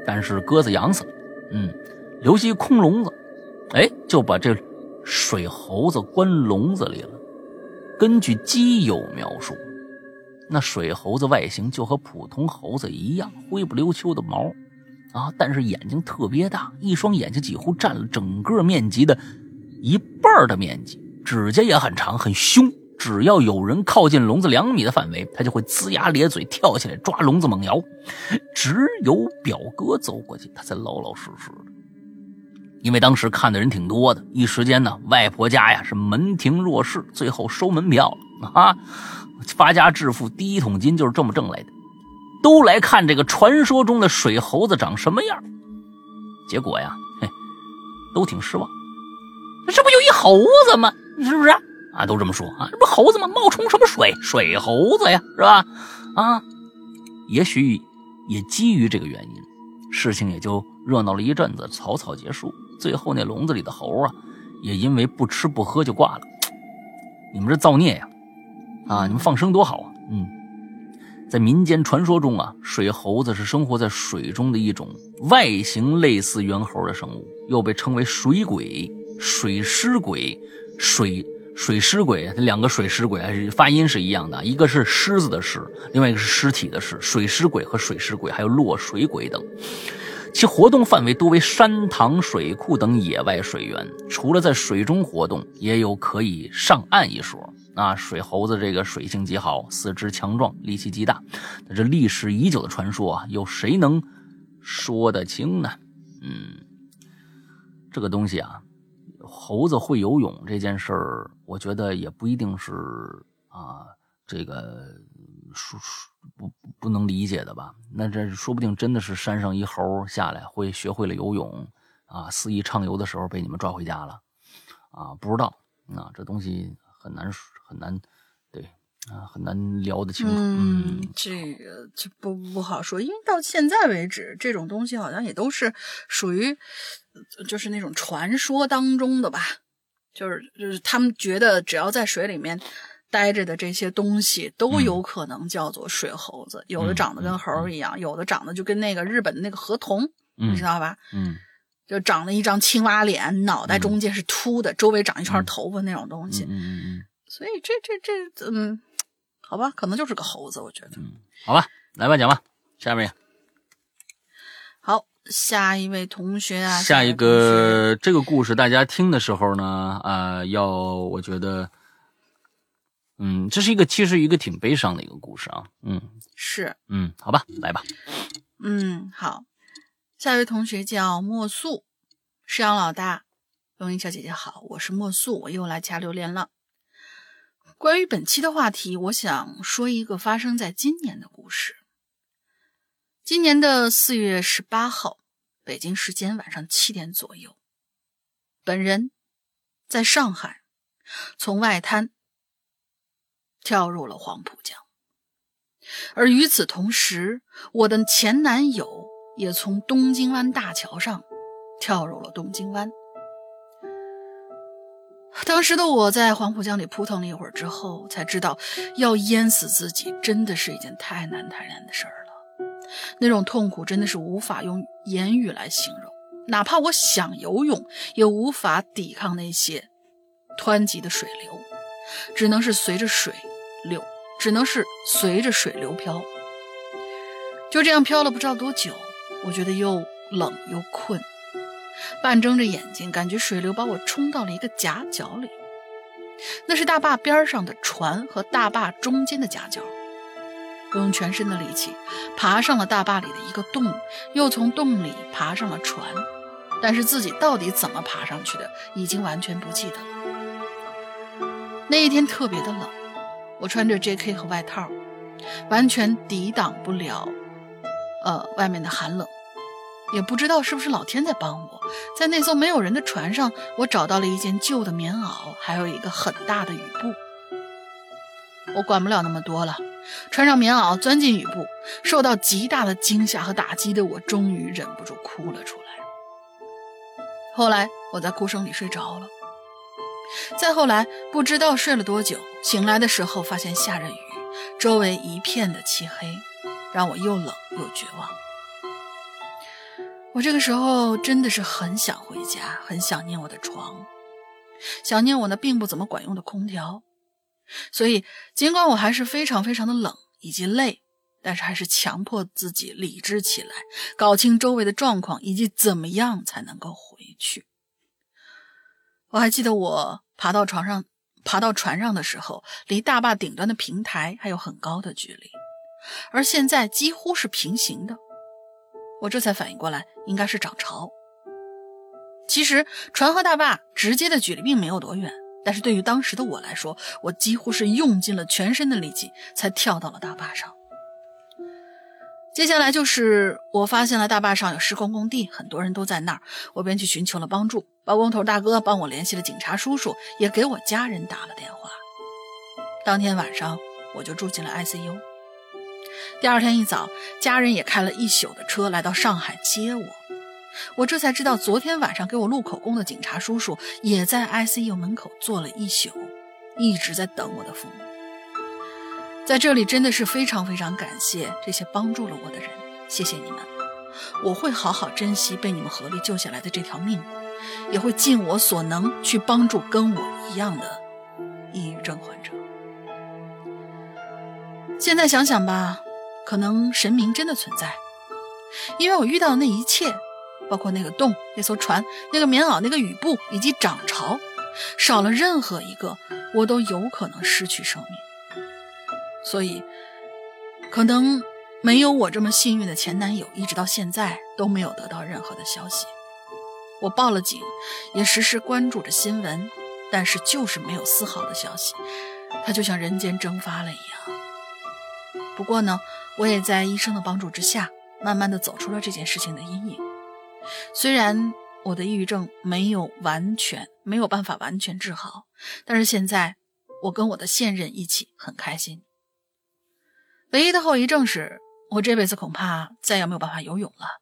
但是鸽子养死了，嗯，留下一空笼子，哎，就把这。水猴子关笼子里了。根据基友描述，那水猴子外形就和普通猴子一样，灰不溜秋的毛，啊，但是眼睛特别大，一双眼睛几乎占了整个面积的一半的面积。指甲也很长，很凶。只要有人靠近笼子两米的范围，它就会龇牙咧嘴，跳起来抓笼子猛摇。只有表哥走过去，他才老老实实的。因为当时看的人挺多的，一时间呢，外婆家呀是门庭若市，最后收门票了啊！发家致富第一桶金就是这么挣来的，都来看这个传说中的水猴子长什么样。结果呀，嘿，都挺失望这不就一猴子吗？是不是？啊，都这么说啊，这不猴子吗？冒充什么水水猴子呀，是吧？啊，也许也基于这个原因，事情也就热闹了一阵子，草草结束。最后那笼子里的猴啊，也因为不吃不喝就挂了。你们这造孽呀！啊，你们放生多好啊！嗯，在民间传说中啊，水猴子是生活在水中的一种外形类似猿猴的生物，又被称为水鬼、水尸鬼、水水尸鬼。两个水尸鬼发音是一样的，一个是狮子的狮，另外一个是尸体的尸。水尸鬼和水尸鬼，还有落水鬼等。其活动范围多为山塘、水库等野外水源，除了在水中活动，也有可以上岸一说。啊，水猴子这个水性极好，四肢强壮，力气极大。这历史已久的传说啊，有谁能说得清呢？嗯，这个东西啊，猴子会游泳这件事儿，我觉得也不一定是啊，这个说说。不不能理解的吧？那这说不定真的是山上一猴下来会学会了游泳啊，肆意畅游的时候被你们抓回家了啊？不知道啊，这东西很难很难，啊，很难聊得清楚。嗯，这个这不不好说，因为到现在为止，这种东西好像也都是属于就是那种传说当中的吧，就是就是他们觉得只要在水里面。待着的这些东西都有可能叫做水猴子，有的长得跟猴一样，有的长得就跟那个日本的那个河童，你知道吧？嗯，就长了一张青蛙脸，脑袋中间是秃的，周围长一圈头发那种东西。嗯嗯嗯。所以这这这，嗯，好吧，可能就是个猴子，我觉得。嗯，好吧，来吧，讲吧，下面。好，下一位同学啊，下一个这个故事大家听的时候呢，啊，要我觉得。嗯，这是一个其实一个挺悲伤的一个故事啊。嗯，是，嗯，好吧，来吧。嗯，好。下一位同学叫莫素，师阳老大，龙吟小姐姐好，我是莫素，我又来掐榴莲了。关于本期的话题，我想说一个发生在今年的故事。今年的四月十八号，北京时间晚上七点左右，本人在上海，从外滩。跳入了黄浦江，而与此同时，我的前男友也从东京湾大桥上跳入了东京湾。当时的我在黄浦江里扑腾了一会儿之后，才知道要淹死自己真的是一件太难太难的事儿了。那种痛苦真的是无法用言语来形容，哪怕我想游泳，也无法抵抗那些湍急的水流，只能是随着水。流只能是随着水流飘，就这样飘了不知道多久。我觉得又冷又困，半睁着眼睛，感觉水流把我冲到了一个夹角里。那是大坝边上的船和大坝中间的夹角。我用全身的力气爬上了大坝里的一个洞，又从洞里爬上了船。但是自己到底怎么爬上去的，已经完全不记得了。那一天特别的冷。我穿着 J.K. 和外套，完全抵挡不了，呃，外面的寒冷。也不知道是不是老天在帮我，在那艘没有人的船上，我找到了一件旧的棉袄，还有一个很大的雨布。我管不了那么多了，穿上棉袄，钻进雨布，受到极大的惊吓和打击的我，终于忍不住哭了出来。后来我在哭声里睡着了。再后来，不知道睡了多久，醒来的时候发现下着雨，周围一片的漆黑，让我又冷又绝望。我这个时候真的是很想回家，很想念我的床，想念我那并不怎么管用的空调。所以，尽管我还是非常非常的冷以及累，但是还是强迫自己理智起来，搞清周围的状况以及怎么样才能够回去。我还记得我爬到床上、爬到船上的时候，离大坝顶端的平台还有很高的距离，而现在几乎是平行的。我这才反应过来，应该是涨潮。其实船和大坝直接的距离并没有多远，但是对于当时的我来说，我几乎是用尽了全身的力气才跳到了大坝上。接下来就是我发现了大坝上有施工工地，很多人都在那儿，我便去寻求了帮助。包工头大哥帮我联系了警察叔叔，也给我家人打了电话。当天晚上我就住进了 ICU。第二天一早，家人也开了一宿的车来到上海接我。我这才知道，昨天晚上给我录口供的警察叔叔也在 ICU 门口坐了一宿，一直在等我的父母。在这里真的是非常非常感谢这些帮助了我的人，谢谢你们！我会好好珍惜被你们合力救下来的这条命，也会尽我所能去帮助跟我一样的抑郁症患者。现在想想吧，可能神明真的存在，因为我遇到的那一切，包括那个洞、那艘船、那个棉袄、那个雨布以及涨潮，少了任何一个，我都有可能失去生命。所以，可能没有我这么幸运的前男友，一直到现在都没有得到任何的消息。我报了警，也时时关注着新闻，但是就是没有丝毫的消息。他就像人间蒸发了一样。不过呢，我也在医生的帮助之下，慢慢的走出了这件事情的阴影。虽然我的抑郁症没有完全没有办法完全治好，但是现在我跟我的现任一起很开心。唯一的后遗症是我这辈子恐怕再也没有办法游泳了。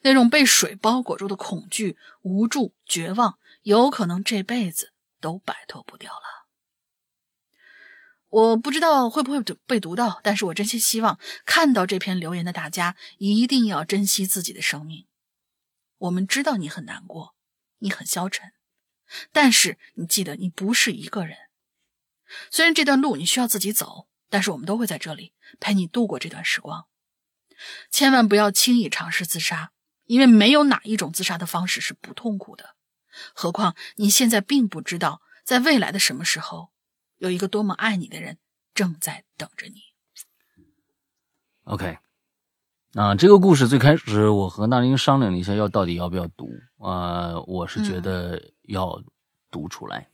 那种被水包裹住的恐惧、无助、绝望，有可能这辈子都摆脱不掉了。我不知道会不会被读到，但是我真心希望看到这篇留言的大家一定要珍惜自己的生命。我们知道你很难过，你很消沉，但是你记得你不是一个人。虽然这段路你需要自己走。但是我们都会在这里陪你度过这段时光，千万不要轻易尝试自杀，因为没有哪一种自杀的方式是不痛苦的。何况你现在并不知道，在未来的什么时候，有一个多么爱你的人正在等着你。OK，啊这个故事最开始我和那英商量了一下，要到底要不要读啊？我是觉得要读出来。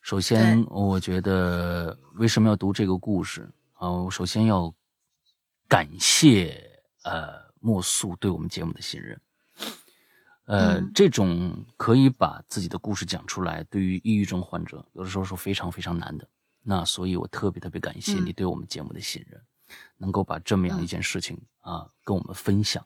首先，我觉得为什么要读这个故事啊？我首先要感谢呃莫素对我们节目的信任。呃，这种可以把自己的故事讲出来，对于抑郁症患者，有的时候是非常非常难的。那所以我特别特别感谢你对我们节目的信任，能够把这么样一件事情啊跟我们分享。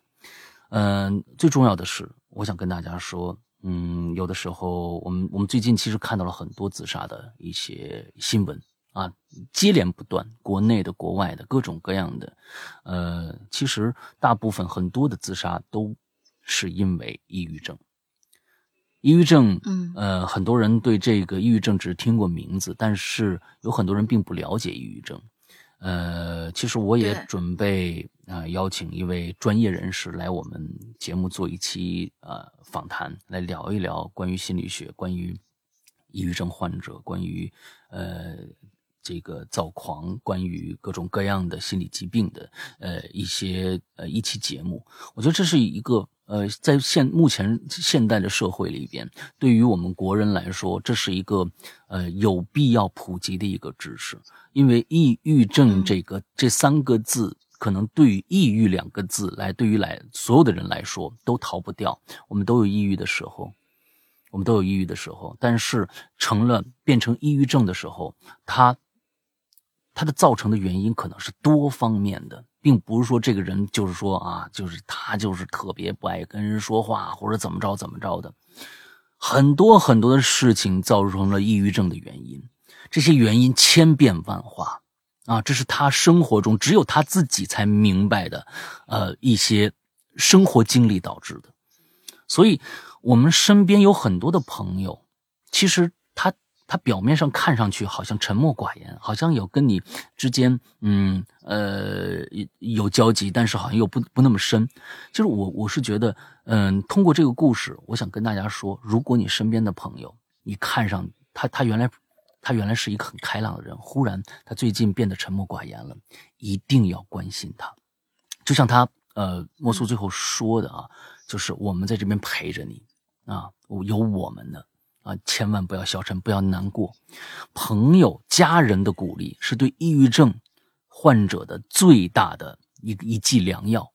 嗯，最重要的是，我想跟大家说。嗯，有的时候我们我们最近其实看到了很多自杀的一些新闻啊，接连不断，国内的、国外的各种各样的。呃，其实大部分很多的自杀都是因为抑郁症。抑郁症，嗯，呃，很多人对这个抑郁症只听过名字，但是有很多人并不了解抑郁症。呃，其实我也准备啊邀请一位专业人士来我们节目做一期呃访谈，来聊一聊关于心理学、关于抑郁症患者、关于呃这个躁狂、关于各种各样的心理疾病的呃一些呃一期节目。我觉得这是一个呃在现目前现代的社会里边，对于我们国人来说，这是一个呃有必要普及的一个知识。因为抑郁症这个这三个字，可能对于抑郁两个字来，对于来所有的人来说都逃不掉。我们都有抑郁的时候，我们都有抑郁的时候。但是成了变成抑郁症的时候，它它的造成的原因可能是多方面的，并不是说这个人就是说啊，就是他就是特别不爱跟人说话，或者怎么着怎么着的，很多很多的事情造成了抑郁症的原因。这些原因千变万化，啊，这是他生活中只有他自己才明白的，呃，一些生活经历导致的。所以，我们身边有很多的朋友，其实他表面上看上去好像沉默寡言，好像有跟你之间，嗯呃有交集，但是好像又不不那么深。就是我我是觉得，嗯，通过这个故事，我想跟大家说，如果你身边的朋友，你看上他，他原来。他原来是一个很开朗的人，忽然他最近变得沉默寡言了，一定要关心他。就像他呃莫苏最后说的啊，就是我们在这边陪着你啊，有我们的啊，千万不要消沉，不要难过。朋友、家人的鼓励是对抑郁症患者的最大的一一剂良药，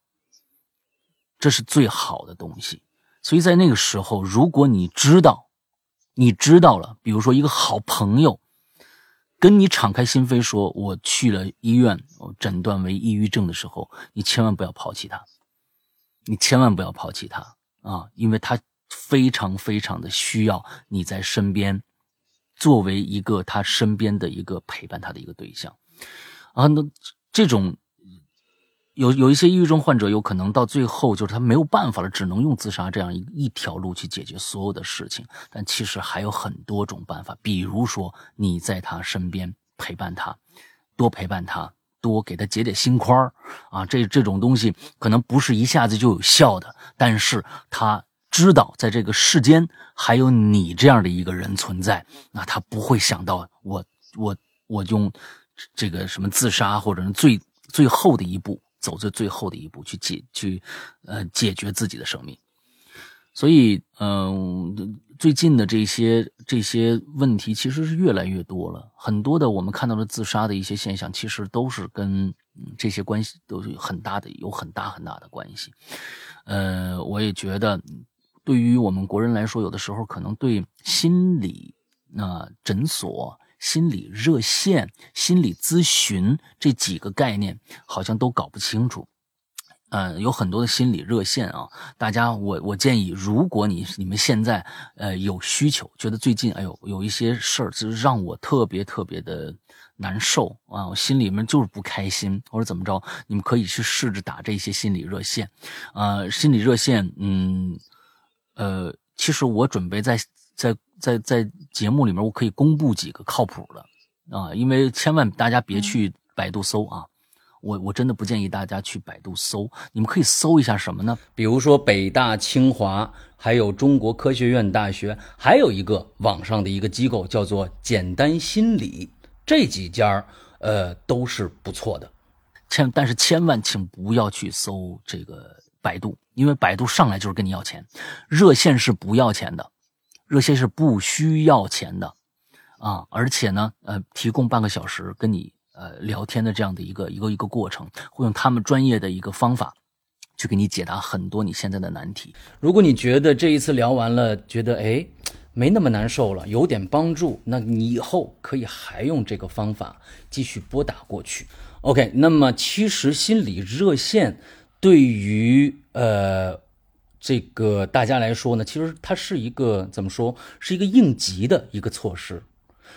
这是最好的东西。所以在那个时候，如果你知道，你知道了，比如说一个好朋友跟你敞开心扉说，我去了医院，我诊断为抑郁症的时候，你千万不要抛弃他，你千万不要抛弃他啊，因为他非常非常的需要你在身边，作为一个他身边的一个陪伴他的一个对象啊，那这种。有有一些抑郁症患者，有可能到最后就是他没有办法了，只能用自杀这样一一条路去解决所有的事情。但其实还有很多种办法，比如说你在他身边陪伴他，多陪伴他，多给他解解心宽啊。这这种东西可能不是一下子就有效的，但是他知道在这个世间还有你这样的一个人存在，那他不会想到我我我用这个什么自杀或者是最最后的一步。走在最后的一步去解去，呃，解决自己的生命。所以，嗯，最近的这些这些问题其实是越来越多了。很多的我们看到的自杀的一些现象，其实都是跟这些关系都有很大的有很大很大的关系。呃，我也觉得，对于我们国人来说，有的时候可能对心理那诊所。心理热线、心理咨询这几个概念好像都搞不清楚。嗯，有很多的心理热线啊，大家，我我建议，如果你你们现在呃有需求，觉得最近哎呦有一些事儿，就让我特别特别的难受啊，我心里面就是不开心，或者怎么着，你们可以去试着打这些心理热线。呃，心理热线，嗯，呃，其实我准备在在。在在节目里面，我可以公布几个靠谱的啊，因为千万大家别去百度搜啊，我我真的不建议大家去百度搜，你们可以搜一下什么呢？比如说北大、清华，还有中国科学院大学，还有一个网上的一个机构叫做简单心理，这几家呃都是不错的，千但是千万请不要去搜这个百度，因为百度上来就是跟你要钱，热线是不要钱的。热线是不需要钱的，啊，而且呢，呃，提供半个小时跟你呃聊天的这样的一个一个一个过程，会用他们专业的一个方法，去给你解答很多你现在的难题。如果你觉得这一次聊完了，觉得哎没那么难受了，有点帮助，那你以后可以还用这个方法继续拨打过去。OK，那么其实心理热线对于呃。这个大家来说呢，其实它是一个怎么说，是一个应急的一个措施。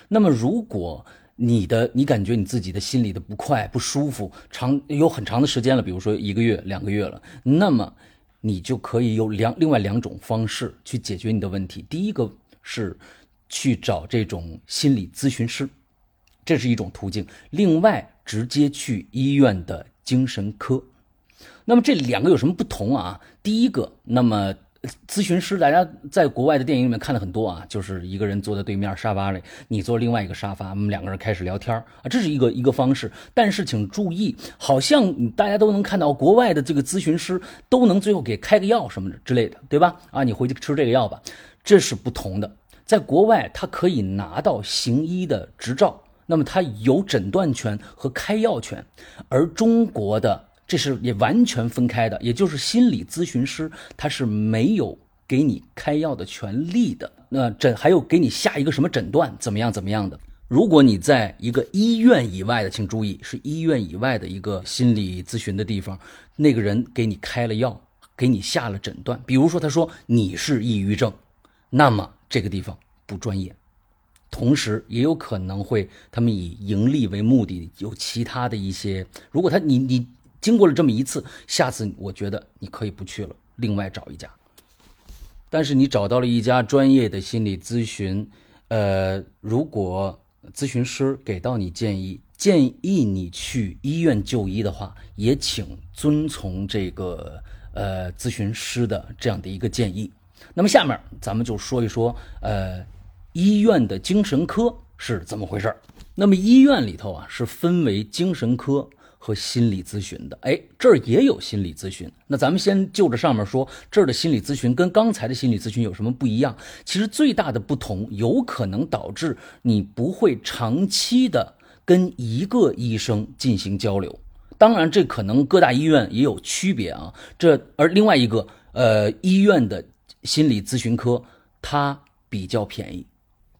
那么，如果你的你感觉你自己的心里的不快、不舒服，长有很长的时间了，比如说一个月、两个月了，那么你就可以有两另外两种方式去解决你的问题。第一个是去找这种心理咨询师，这是一种途径；另外，直接去医院的精神科。那么这两个有什么不同啊？第一个，那么咨询师，大家在国外的电影里面看了很多啊，就是一个人坐在对面沙发里，你坐另外一个沙发，我们两个人开始聊天啊，这是一个一个方式。但是请注意，好像大家都能看到国外的这个咨询师都能最后给开个药什么的之类的，对吧？啊，你回去吃这个药吧，这是不同的。在国外，他可以拿到行医的执照，那么他有诊断权和开药权，而中国的。这是也完全分开的，也就是心理咨询师他是没有给你开药的权利的。那诊还有给你下一个什么诊断，怎么样怎么样的？如果你在一个医院以外的，请注意是医院以外的一个心理咨询的地方，那个人给你开了药，给你下了诊断，比如说他说你是抑郁症，那么这个地方不专业，同时也有可能会他们以盈利为目的，有其他的一些，如果他你你。经过了这么一次，下次我觉得你可以不去了，另外找一家。但是你找到了一家专业的心理咨询，呃，如果咨询师给到你建议，建议你去医院就医的话，也请遵从这个呃咨询师的这样的一个建议。那么下面咱们就说一说，呃，医院的精神科是怎么回事那么医院里头啊，是分为精神科。和心理咨询的，哎，这儿也有心理咨询。那咱们先就着上面说，这儿的心理咨询跟刚才的心理咨询有什么不一样？其实最大的不同，有可能导致你不会长期的跟一个医生进行交流。当然，这可能各大医院也有区别啊。这而另外一个，呃，医院的心理咨询科它比较便宜。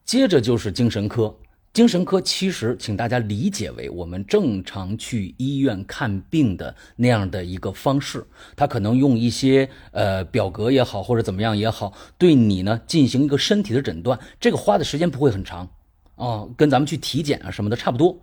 接着就是精神科，精神科其实请大家理解为我们正常去医院看病的那样的一个方式，他可能用一些呃表格也好，或者怎么样也好，对你呢进行一个身体的诊断，这个花的时间不会很长。啊，跟咱们去体检啊什么的差不多，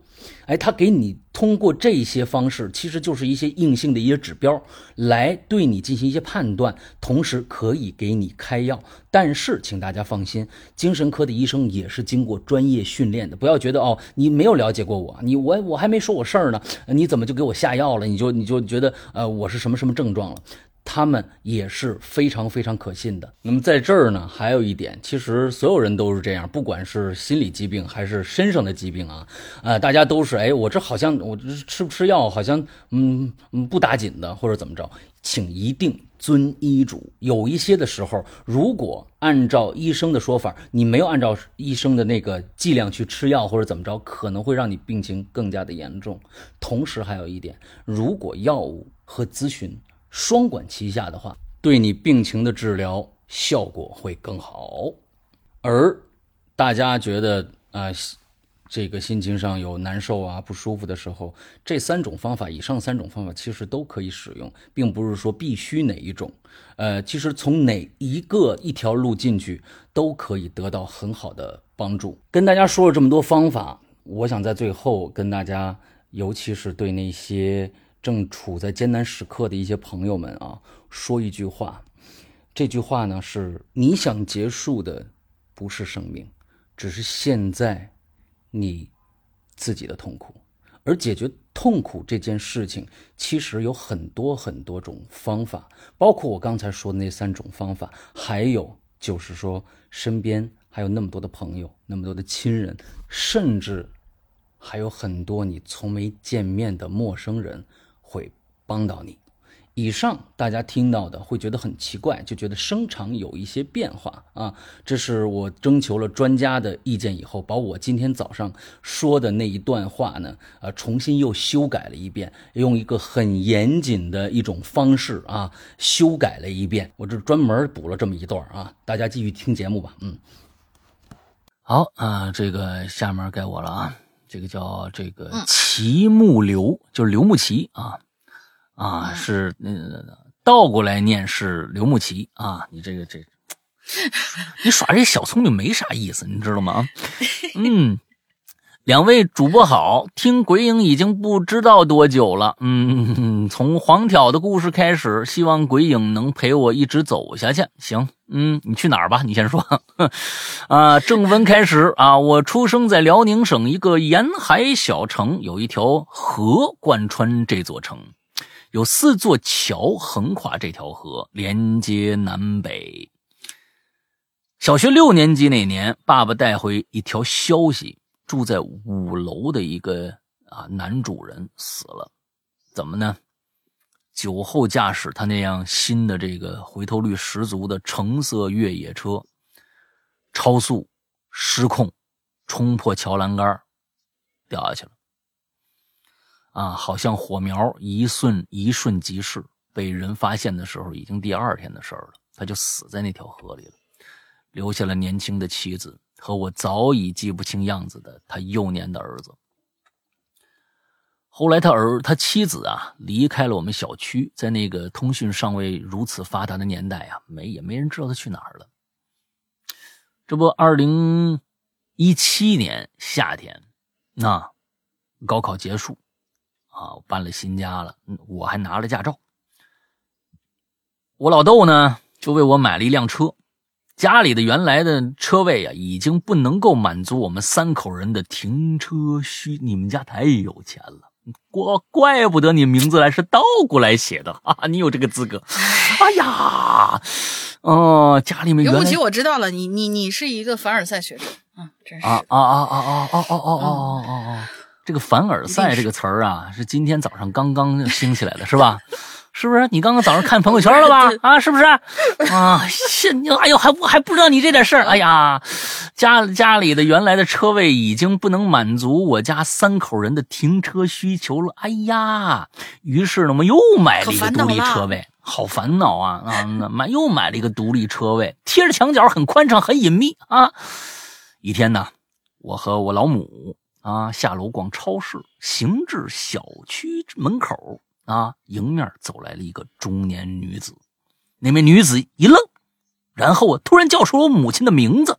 哎，他给你通过这些方式，其实就是一些硬性的一些指标，来对你进行一些判断，同时可以给你开药。但是，请大家放心，精神科的医生也是经过专业训练的，不要觉得哦，你没有了解过我，你我我还没说我事儿呢，你怎么就给我下药了？你就你就觉得呃我是什么什么症状了？他们也是非常非常可信的。那么在这儿呢，还有一点，其实所有人都是这样，不管是心理疾病还是身上的疾病啊，啊，大家都是哎，我这好像我这吃不吃药，好像嗯嗯不打紧的，或者怎么着，请一定遵医嘱。有一些的时候，如果按照医生的说法，你没有按照医生的那个剂量去吃药或者怎么着，可能会让你病情更加的严重。同时还有一点，如果药物和咨询。双管齐下的话，对你病情的治疗效果会更好。而大家觉得啊，这个心情上有难受啊、不舒服的时候，这三种方法，以上三种方法其实都可以使用，并不是说必须哪一种。呃，其实从哪一个一条路进去，都可以得到很好的帮助。跟大家说了这么多方法，我想在最后跟大家，尤其是对那些。正处在艰难时刻的一些朋友们啊，说一句话，这句话呢是：你想结束的不是生命，只是现在你自己的痛苦。而解决痛苦这件事情，其实有很多很多种方法，包括我刚才说的那三种方法，还有就是说，身边还有那么多的朋友，那么多的亲人，甚至还有很多你从没见面的陌生人。会帮到你。以上大家听到的会觉得很奇怪，就觉得声场有一些变化啊。这是我征求了专家的意见以后，把我今天早上说的那一段话呢，呃，重新又修改了一遍，用一个很严谨的一种方式啊，修改了一遍。我这专门补了这么一段啊，大家继续听节目吧。嗯，好啊，这个下面该我了啊。这个叫这个齐木流，就是刘木齐啊，啊是那倒过来念是刘木齐啊。你这个这，(laughs) 你耍这小聪明没啥意思，你知道吗？(laughs) 嗯。两位主播好，听鬼影已经不知道多久了。嗯，(laughs) 从黄挑的故事开始，希望鬼影能陪我一直走下去。行，嗯，你去哪儿吧？你先说。啊，正文开始啊，我出生在辽宁省一个沿海小城，有一条河贯穿这座城，有四座桥横跨这条河，连接南北。小学六年级那年，爸爸带回一条消息。住在五楼的一个啊男主人死了，怎么呢？酒后驾驶他那辆新的这个回头率十足的橙色越野车，超速失控，冲破桥栏杆，掉下去了。啊，好像火苗一瞬一瞬即逝，被人发现的时候已经第二天的事儿了，他就死在那条河里了，留下了年轻的妻子。和我早已记不清样子的他幼年的儿子。后来他儿他妻子啊离开了我们小区，在那个通讯尚未如此发达的年代啊，没也没人知道他去哪儿了。这不，二零一七年夏天，那高考结束啊，搬了新家了，我还拿了驾照。我老豆呢就为我买了一辆车。家里的原来的车位啊，已经不能够满足我们三口人的停车需。你们家太有钱了，怪怪不得你名字来是倒过来写的啊！你有这个资格。哎呀，哦，家里面。刘不起，我知道了，你你你是一个凡尔赛学者啊，真是。啊啊啊啊啊啊啊啊啊啊！这个凡尔赛这个词儿啊，是今天早上刚刚兴起来的，是吧？是不是？你刚刚早上看朋友圈了吧？(laughs) 啊，是不是？啊，现哎呦，还我还不知道你这点事儿。哎呀，家家里的原来的车位已经不能满足我家三口人的停车需求了。哎呀，于是呢，我们又买了一个独立车位，好烦恼啊啊！买又买了一个独立车位，贴着墙角，很宽敞，很隐秘啊。一天呢，我和我老母啊下楼逛超市，行至小区门口。啊！迎面走来了一个中年女子，那名女子一愣，然后啊，突然叫出了我母亲的名字，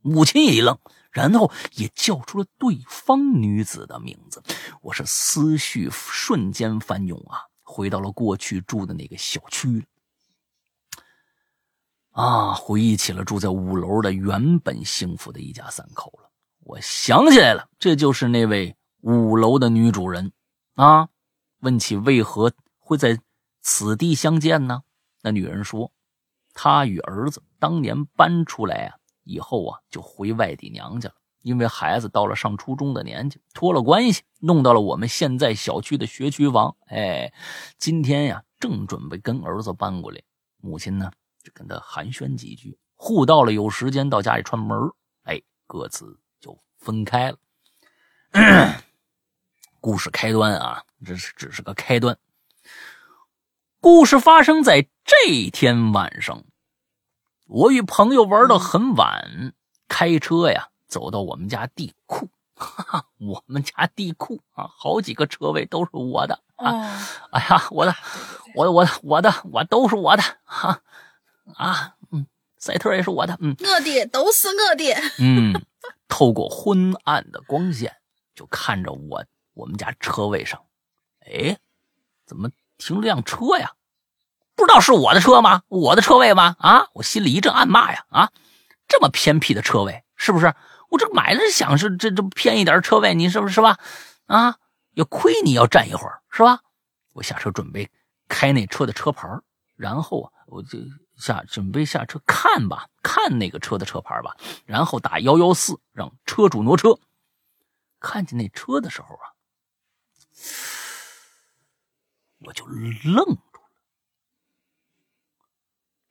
母亲也一愣，然后也叫出了对方女子的名字。我是思绪瞬间翻涌啊，回到了过去住的那个小区啊，回忆起了住在五楼的原本幸福的一家三口了。我想起来了，这就是那位五楼的女主人啊。问起为何会在此地相见呢？那女人说：“她与儿子当年搬出来啊，以后啊就回外地娘家了。因为孩子到了上初中的年纪，托了关系弄到了我们现在小区的学区房。哎，今天呀正准备跟儿子搬过来，母亲呢就跟他寒暄几句，互道了有时间到家里串门哎，各自分开了。(clears throat) 故事开端啊。”这是只是个开端。故事发生在这天晚上，我与朋友玩到很晚，开车呀走到我们家地库。哈哈，我们家地库啊，好几个车位都是我的啊！哎呀，我的，我的我的我的我都是我的哈啊！嗯，赛特也是我的，嗯，我的都是我的。嗯，透过昏暗的光线，就看着我我们家车位上。哎，怎么停了辆车呀？不知道是我的车吗？我的车位吗？啊！我心里一阵暗骂呀！啊，这么偏僻的车位，是不是？我这买了想是这这偏一点车位，你是不是吧？啊，也亏你要站一会儿，是吧？我下车准备开那车的车牌，然后啊，我就下准备下车看吧，看那个车的车牌吧，然后打幺幺四让车主挪车。看见那车的时候啊。我就愣住了，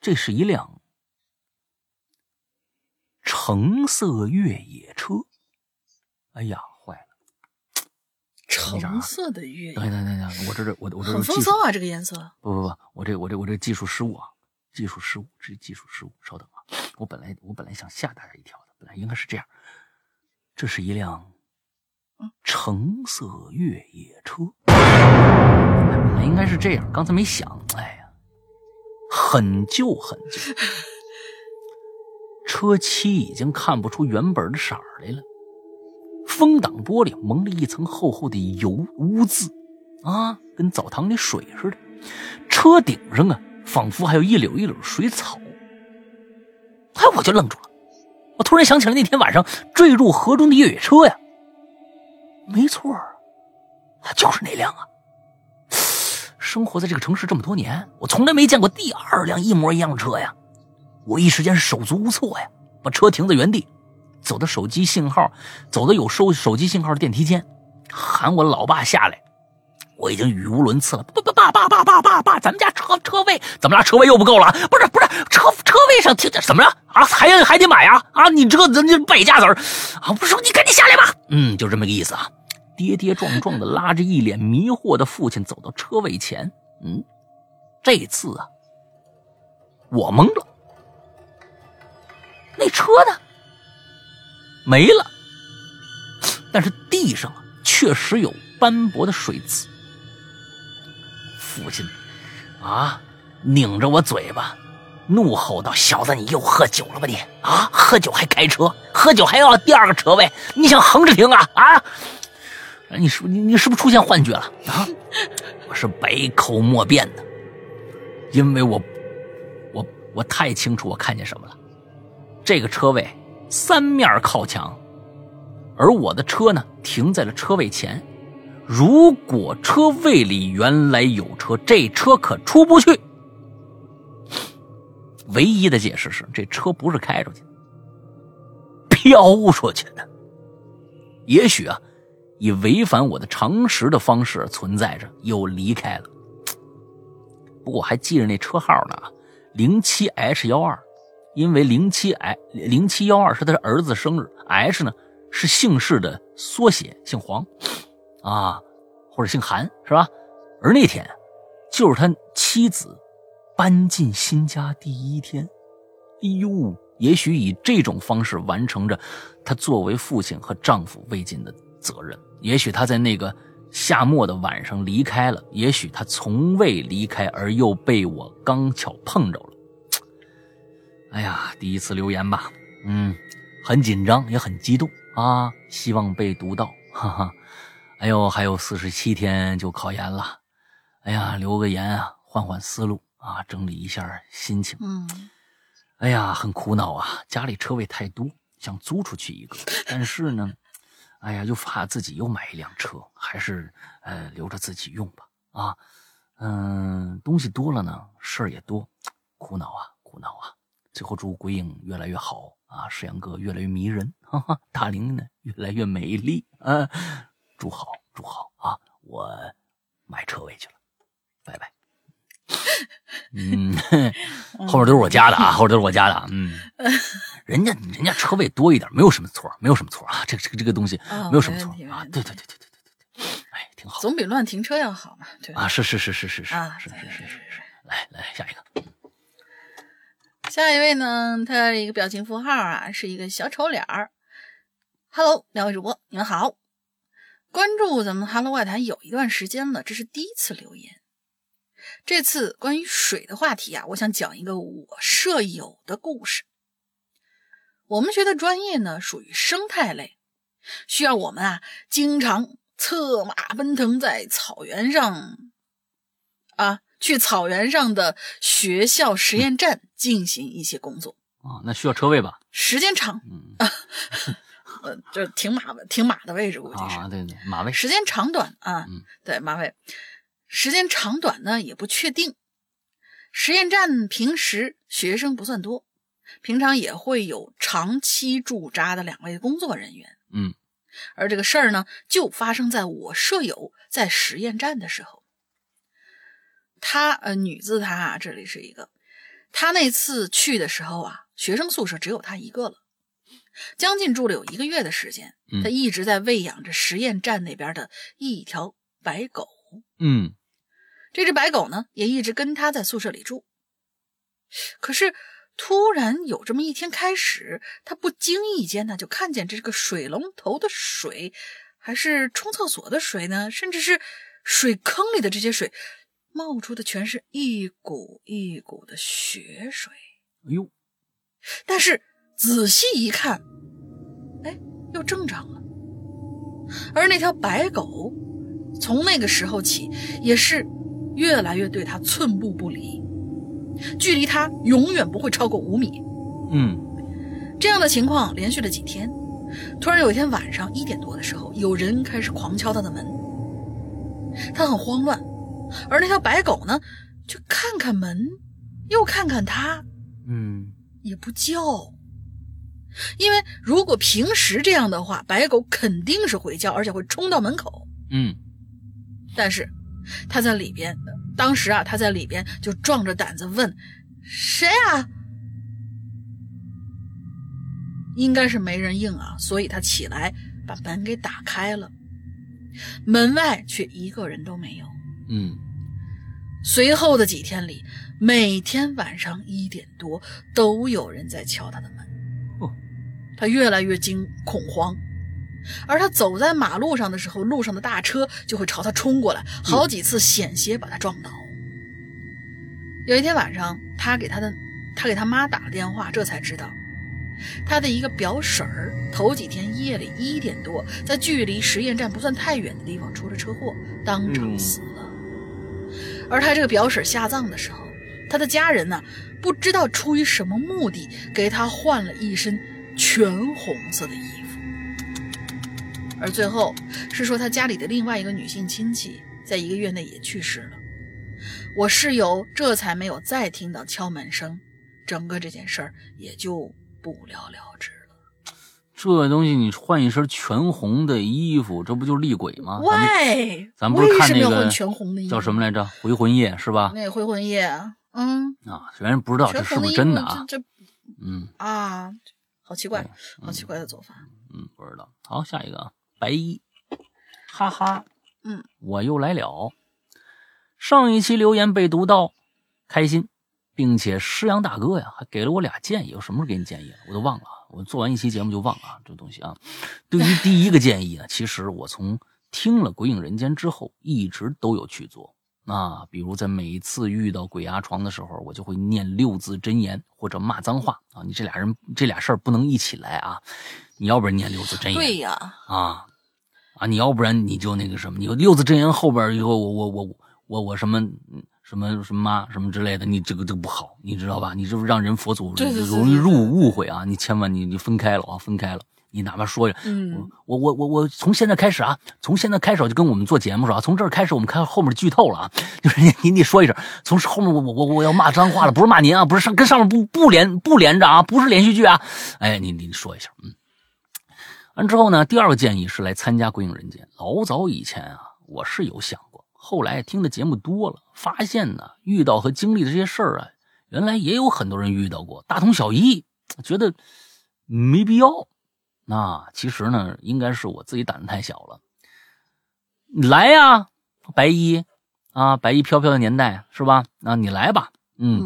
这是一辆橙色越野车。哎呀，坏了！橙色的越野，等等等等，我这这我我这很风骚啊，这个颜色。不不不，我这我这我这技术失误啊，技术失误，这是技术失误。稍等啊，我本来我本来想吓大家一跳的，本来应该是这样，这是一辆橙色越野车。本来应该是这样，刚才没想。哎呀，很旧很旧，(laughs) 车漆已经看不出原本的色儿来了，风挡玻璃蒙了一层厚厚的油污渍，啊，跟澡堂里水似的。车顶上啊，仿佛还有一绺一绺水草。哎，我就愣住了，我突然想起来那天晚上坠入河中的越野车呀，没错，就是那辆啊。生活在这个城市这么多年，我从来没见过第二辆一模一样的车呀！我一时间手足无措呀，把车停在原地，走到手机信号，走到有收手机信号的电梯间，喊我老爸下来。我已经语无伦次了，爸爸爸爸爸爸爸，咱们家车车位怎么了？车位又不够了？不是不是，车车位上停着怎么着啊？还还得买啊啊！你这这败家子儿啊！我说你赶紧下来吧。嗯，就这么个意思啊。跌跌撞撞的拉着一脸迷惑的父亲走到车位前，嗯，这次啊，我懵了，那车呢？没了，但是地上啊确实有斑驳的水渍。父亲啊，拧着我嘴巴，怒吼道：“小子，你又喝酒了吧你？啊，喝酒还开车，喝酒还要第二个车位，你想横着停啊？啊！”你是你你是不是出现幻觉了啊？我是百口莫辩的，因为我我我太清楚我看见什么了。这个车位三面靠墙，而我的车呢停在了车位前。如果车位里原来有车，这车可出不去。唯一的解释是，这车不是开出去，飘出去的。也许啊。以违反我的常识的方式存在着，又离开了。不过我还记着那车号呢，零七 H 幺二，因为零七 I 零七幺二是他的儿子生日，H 呢是姓氏的缩写，姓黄，啊，或者姓韩是吧？而那天就是他妻子搬进新家第一天，哎呦，也许以这种方式完成着他作为父亲和丈夫未尽的责任，也许他在那个。夏末的晚上离开了，也许他从未离开，而又被我刚巧碰着了。哎呀，第一次留言吧，嗯，很紧张，也很激动啊，希望被读到，哈哈。哎呦，还有四十七天就考研了，哎呀，留个言啊，换换思路啊，整理一下心情。嗯，哎呀，很苦恼啊，家里车位太多，想租出去一个，但是呢。哎呀，又怕自己又买一辆车，还是呃留着自己用吧。啊，嗯，东西多了呢，事儿也多，苦恼啊，苦恼啊。最后祝鬼影越来越好啊，石阳哥越来越迷人，哈哈，大玲呢越来越美丽啊，祝好，住好啊，我买车位去了，拜拜。嗯，后面都是我家的啊，后面都是我家的，嗯。(laughs) 人家人家车位多一点，没有什么错，没有什么错啊，这个这个这个东西没有什么错啊，对对对对对对对，哎，挺好，总比乱停车要好嘛，对啊，是是是是是是啊，是是是是是，来来下一个，下一位呢，他一个表情符号啊，是一个小丑脸儿，Hello，两位主播你们好，关注咱们 Hello 外谈有一段时间了，这是第一次留言，这次关于水的话题啊，我想讲一个我舍友的故事。我们学的专业呢，属于生态类，需要我们啊经常策马奔腾在草原上，啊，去草原上的学校实验站进行一些工作啊。那需要车位吧？时间长，嗯，(laughs) 呃，就停马停马的位置估计是啊，对对，马位。时间长短啊，嗯，对，马位。时间长短呢也不确定。实验站平时学生不算多。平常也会有长期驻扎的两位工作人员，嗯，而这个事儿呢，就发生在我舍友在实验站的时候。他呃，女字她啊，这里是一个，她那次去的时候啊，学生宿舍只有她一个了，将近住了有一个月的时间，他一直在喂养着实验站那边的一条白狗，嗯，这只白狗呢，也一直跟他在宿舍里住，可是。突然有这么一天开始，他不经意间呢，就看见这个水龙头的水，还是冲厕所的水呢，甚至是水坑里的这些水，冒出的全是一股一股的血水。哎呦！但是仔细一看，哎，又正常了。而那条白狗，从那个时候起，也是越来越对他寸步不离。距离他永远不会超过五米。嗯，这样的情况连续了几天。突然有一天晚上一点多的时候，有人开始狂敲他的门。他很慌乱，而那条白狗呢，就看看门，又看看他，嗯，也不叫。因为如果平时这样的话，白狗肯定是会叫，而且会冲到门口。嗯，但是他在里边。当时啊，他在里边就壮着胆子问：“谁啊？”应该是没人应啊，所以他起来把门给打开了。门外却一个人都没有。嗯。随后的几天里，每天晚上一点多都有人在敲他的门。哦。他越来越惊恐慌。而他走在马路上的时候，路上的大车就会朝他冲过来，好几次险些把他撞倒。有一天晚上，他给他的他给他妈打了电话，这才知道他的一个表婶儿头几天夜里一点多，在距离实验站不算太远的地方出了车祸，当场死了。而他这个表婶下葬的时候，他的家人呢，不知道出于什么目的，给他换了一身全红色的衣服。而最后是说，他家里的另外一个女性亲戚在一个月内也去世了。我室友这才没有再听到敲门声，整个这件事儿也就不了了之了。这东西你换一身全红的衣服，这不就是厉鬼吗？咱们喂，咱不是看那个全红的衣服？叫什么来着？回魂夜是吧？那回魂夜，嗯，啊，虽然不知道这是不是真的啊，这这嗯啊，好奇怪，好奇怪的做法。嗯，不知道。好，下一个啊，白衣，哈哈，嗯，我又来了。上一期留言被读到，开心，并且师阳大哥呀还给了我俩建议，我什么时候给你建议了？我都忘了，我做完一期节目就忘了啊这东西啊。对于第一个建议呢，其实我从听了《鬼影人间》之后，一直都有去做。啊，比如在每次遇到鬼压床的时候，我就会念六字真言或者骂脏话啊。你这俩人这俩事儿不能一起来啊！你要不然念六字真言，对呀，啊啊！你要不然你就那个什么，你六字真言后边以后我我我我我什么嗯什么什么妈什么之类的，你这个这个不好，你知道吧？你这不让人佛祖容易入误会啊！你千万你你分开了啊，分开了。你哪怕说着，嗯，我我我我从现在开始啊，从现在开始我就跟我们做节目说啊，从这儿开始我们看后面剧透了啊，(laughs) 就是你你你说一声，从后面我我我我要骂脏话了，不是骂您啊，不是上跟上面不不连不连着啊，不是连续剧啊，哎，你你说一下，嗯。完之后呢，第二个建议是来参加《鬼影人间》。老早以前啊，我是有想过，后来听的节目多了，发现呢，遇到和经历的这些事儿啊，原来也有很多人遇到过，大同小异，觉得没必要。那其实呢，应该是我自己胆子太小了。你来呀，白衣啊，白衣飘飘的年代是吧？啊，你来吧，嗯，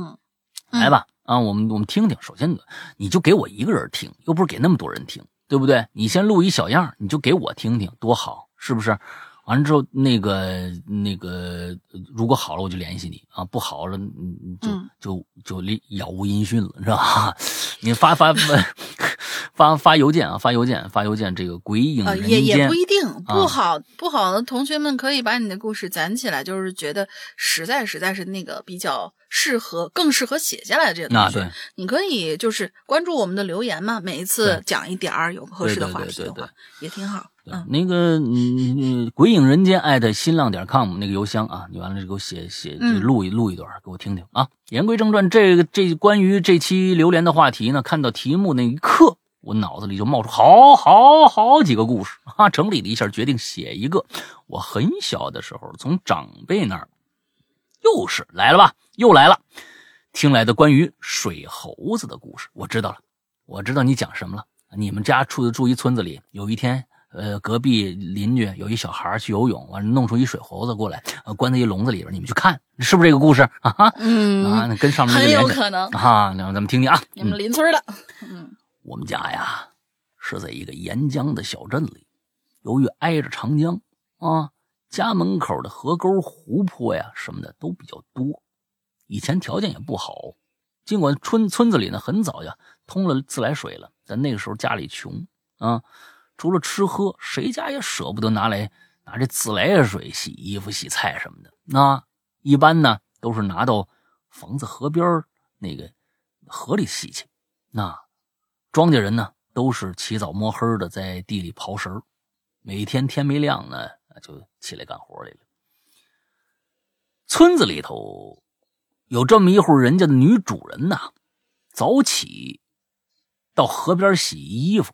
嗯，来吧，啊，我们我们听听。首先，你就给我一个人听，又不是给那么多人听，对不对？你先录一小样，你就给我听听，多好，是不是？完了之后，那个那个，如果好了，我就联系你啊；不好了，嗯，就嗯就就就杳无音讯了，是吧？(laughs) 你发发 (laughs) 发发发邮件啊，发邮件发邮件，这个鬼影也也不一定，啊不好不好的同学们可以把你的故事攒起来，就是觉得实在实在是那个比较适合，更适合写下来的这个东西。那对，你可以就是关注我们的留言嘛，每一次讲一点儿有合适的话题的话，也挺好。那个鬼影人间艾特新浪点 com 那个邮箱啊，你完了就给我写写嗯录一录一段给我听听啊。言归正传，这个这关于这期榴莲的话题呢，看到题目那一刻，我脑子里就冒出好好好几个故事啊，整理了一下，决定写一个我很小的时候从长辈那儿，又是来了吧，又来了，听来的关于水猴子的故事。我知道了，我知道你讲什么了。你们家住住一村子里，有一天，呃，隔壁邻居有一小孩去游泳，完了弄出一水猴子过来，呃，关在一笼子里边，你们去看，是不是这个故事啊？哈嗯，啊，那跟上面那个很有可能，啊，那咱们听听啊。你们邻村的，嗯我们家呀是在一个沿江的小镇里，由于挨着长江啊，家门口的河沟、湖泊呀什么的都比较多。以前条件也不好，尽管村村子里呢很早呀通了自来水了，但那个时候家里穷啊，除了吃喝，谁家也舍不得拿来拿这自来水洗衣服、洗菜什么的。那一般呢都是拿到房子河边那个河里洗去。那庄稼人呢，都是起早摸黑的在地里刨食，每天天没亮呢，就起来干活来了。村子里头有这么一户人家的女主人呐，早起到河边洗衣服。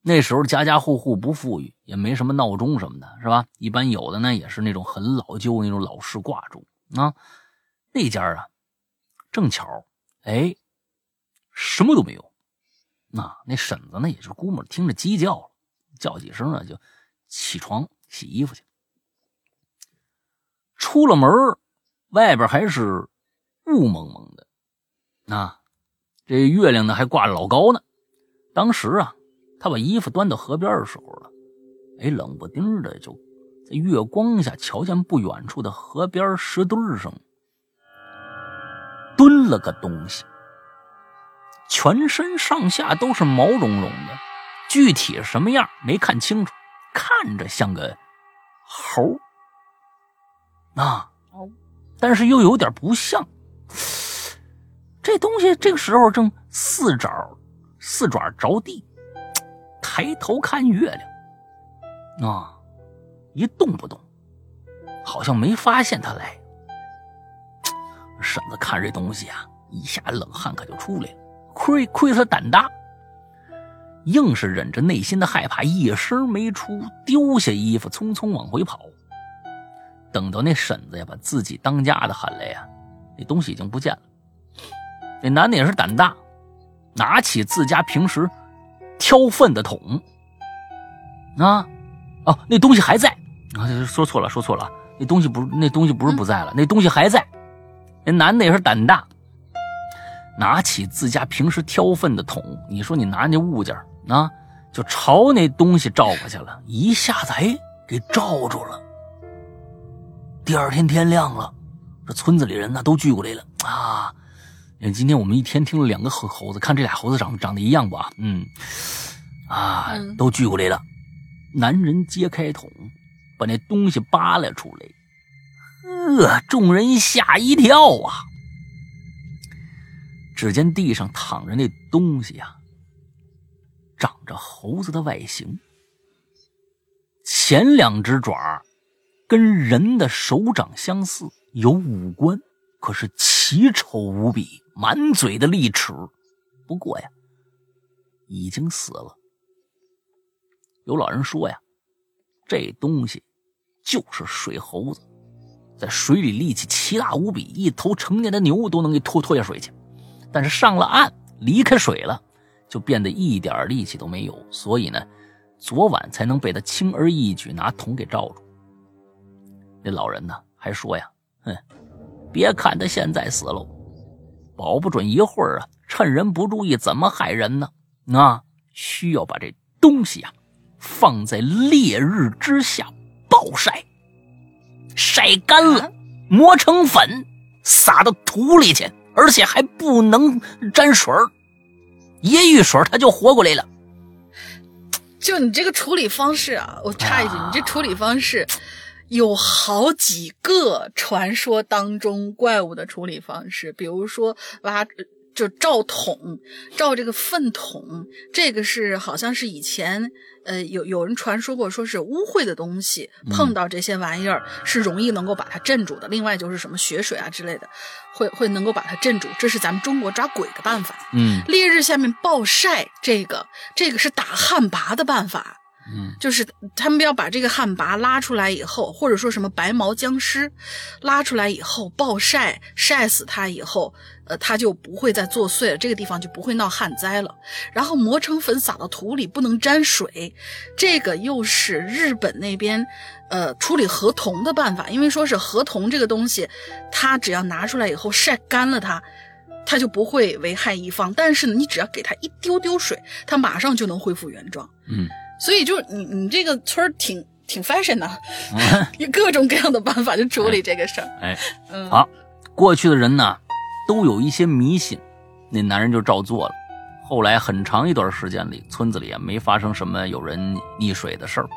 那时候家家户户不富裕，也没什么闹钟什么的，是吧？一般有的呢，也是那种很老旧那种老式挂钟啊。那家啊，正巧，哎，什么都没有。那那婶子呢，也是估摸着听着鸡叫了，叫几声呢，就起床洗衣服去。出了门外边还是雾蒙蒙的，啊，这月亮呢还挂着老高呢。当时啊，他把衣服端到河边的时候了，哎，冷不丁的就在月光下瞧见不远处的河边石墩上蹲了个东西。全身上下都是毛茸茸的，具体什么样没看清楚，看着像个猴啊，但是又有点不像。这东西这个时候正四爪四爪着地，抬头看月亮啊，一动不动，好像没发现他来。(tsk) 婶子看这东西啊，一下冷汗可就出来了。亏亏他胆大，硬是忍着内心的害怕，一声没出，丢下衣服，匆匆往回跑。等到那婶子呀把自己当家的喊来呀，那东西已经不见了。那男的也是胆大，拿起自家平时挑粪的桶，啊，哦，那东西还在啊，说错了，说错了，那东西不那东西不是不在了，那东西还在。那男的也是胆大，拿起自家平时挑粪的桶，你说你拿那物件啊，就朝那东西照过去了，一下子哎给照住了。第二天天亮了，这村子里人呢都聚过来了啊！今天我们一天听了两个猴猴子，看这俩猴子长长得一样不啊？嗯，啊，都聚过来了。男人揭开桶，把那东西扒拉出来，呵，众人吓一跳啊！只见地上躺着那东西呀，长着猴子的外形，前两只爪。跟人的手掌相似，有五官，可是奇丑无比，满嘴的利齿。不过呀，已经死了。有老人说呀，这东西就是水猴子，在水里力气奇大无比，一头成年的牛都能给拖拖下水去。但是上了岸，离开水了，就变得一点力气都没有。所以呢，昨晚才能被他轻而易举拿桶给罩住。那老人呢？还说呀，哼，别看他现在死了，保不准一会儿啊，趁人不注意怎么害人呢？那需要把这东西啊，放在烈日之下暴晒，晒干了，磨成粉，撒到土里去，而且还不能沾水儿，一遇水它就活过来了。就你这个处理方式啊，我插一句，你这处理方式。有好几个传说当中怪物的处理方式，比如说挖就照桶，照这个粪桶，这个是好像是以前呃有有人传说过，说是污秽的东西碰到这些玩意儿是容易能够把它镇住的。另外就是什么血水啊之类的，会会能够把它镇住，这是咱们中国抓鬼的办法。嗯，烈日下面暴晒，这个这个是打旱魃的办法。嗯，就是他们要把这个旱魃拉出来以后，或者说什么白毛僵尸拉出来以后暴晒，晒死它以后，呃，它就不会再作祟了，这个地方就不会闹旱灾了。然后磨成粉撒到土里，不能沾水，这个又是日本那边呃处理河童的办法，因为说是河童这个东西，它只要拿出来以后晒干了它，它就不会危害一方。但是呢，你只要给它一丢丢水，它马上就能恢复原状。嗯。所以就是你你这个村儿挺挺 fashion 的，(laughs) 有各种各样的办法去处理这个事儿。哎，嗯，好，过去的人呢都有一些迷信，那男人就照做了。后来很长一段时间里，村子里也没发生什么有人溺水的事儿，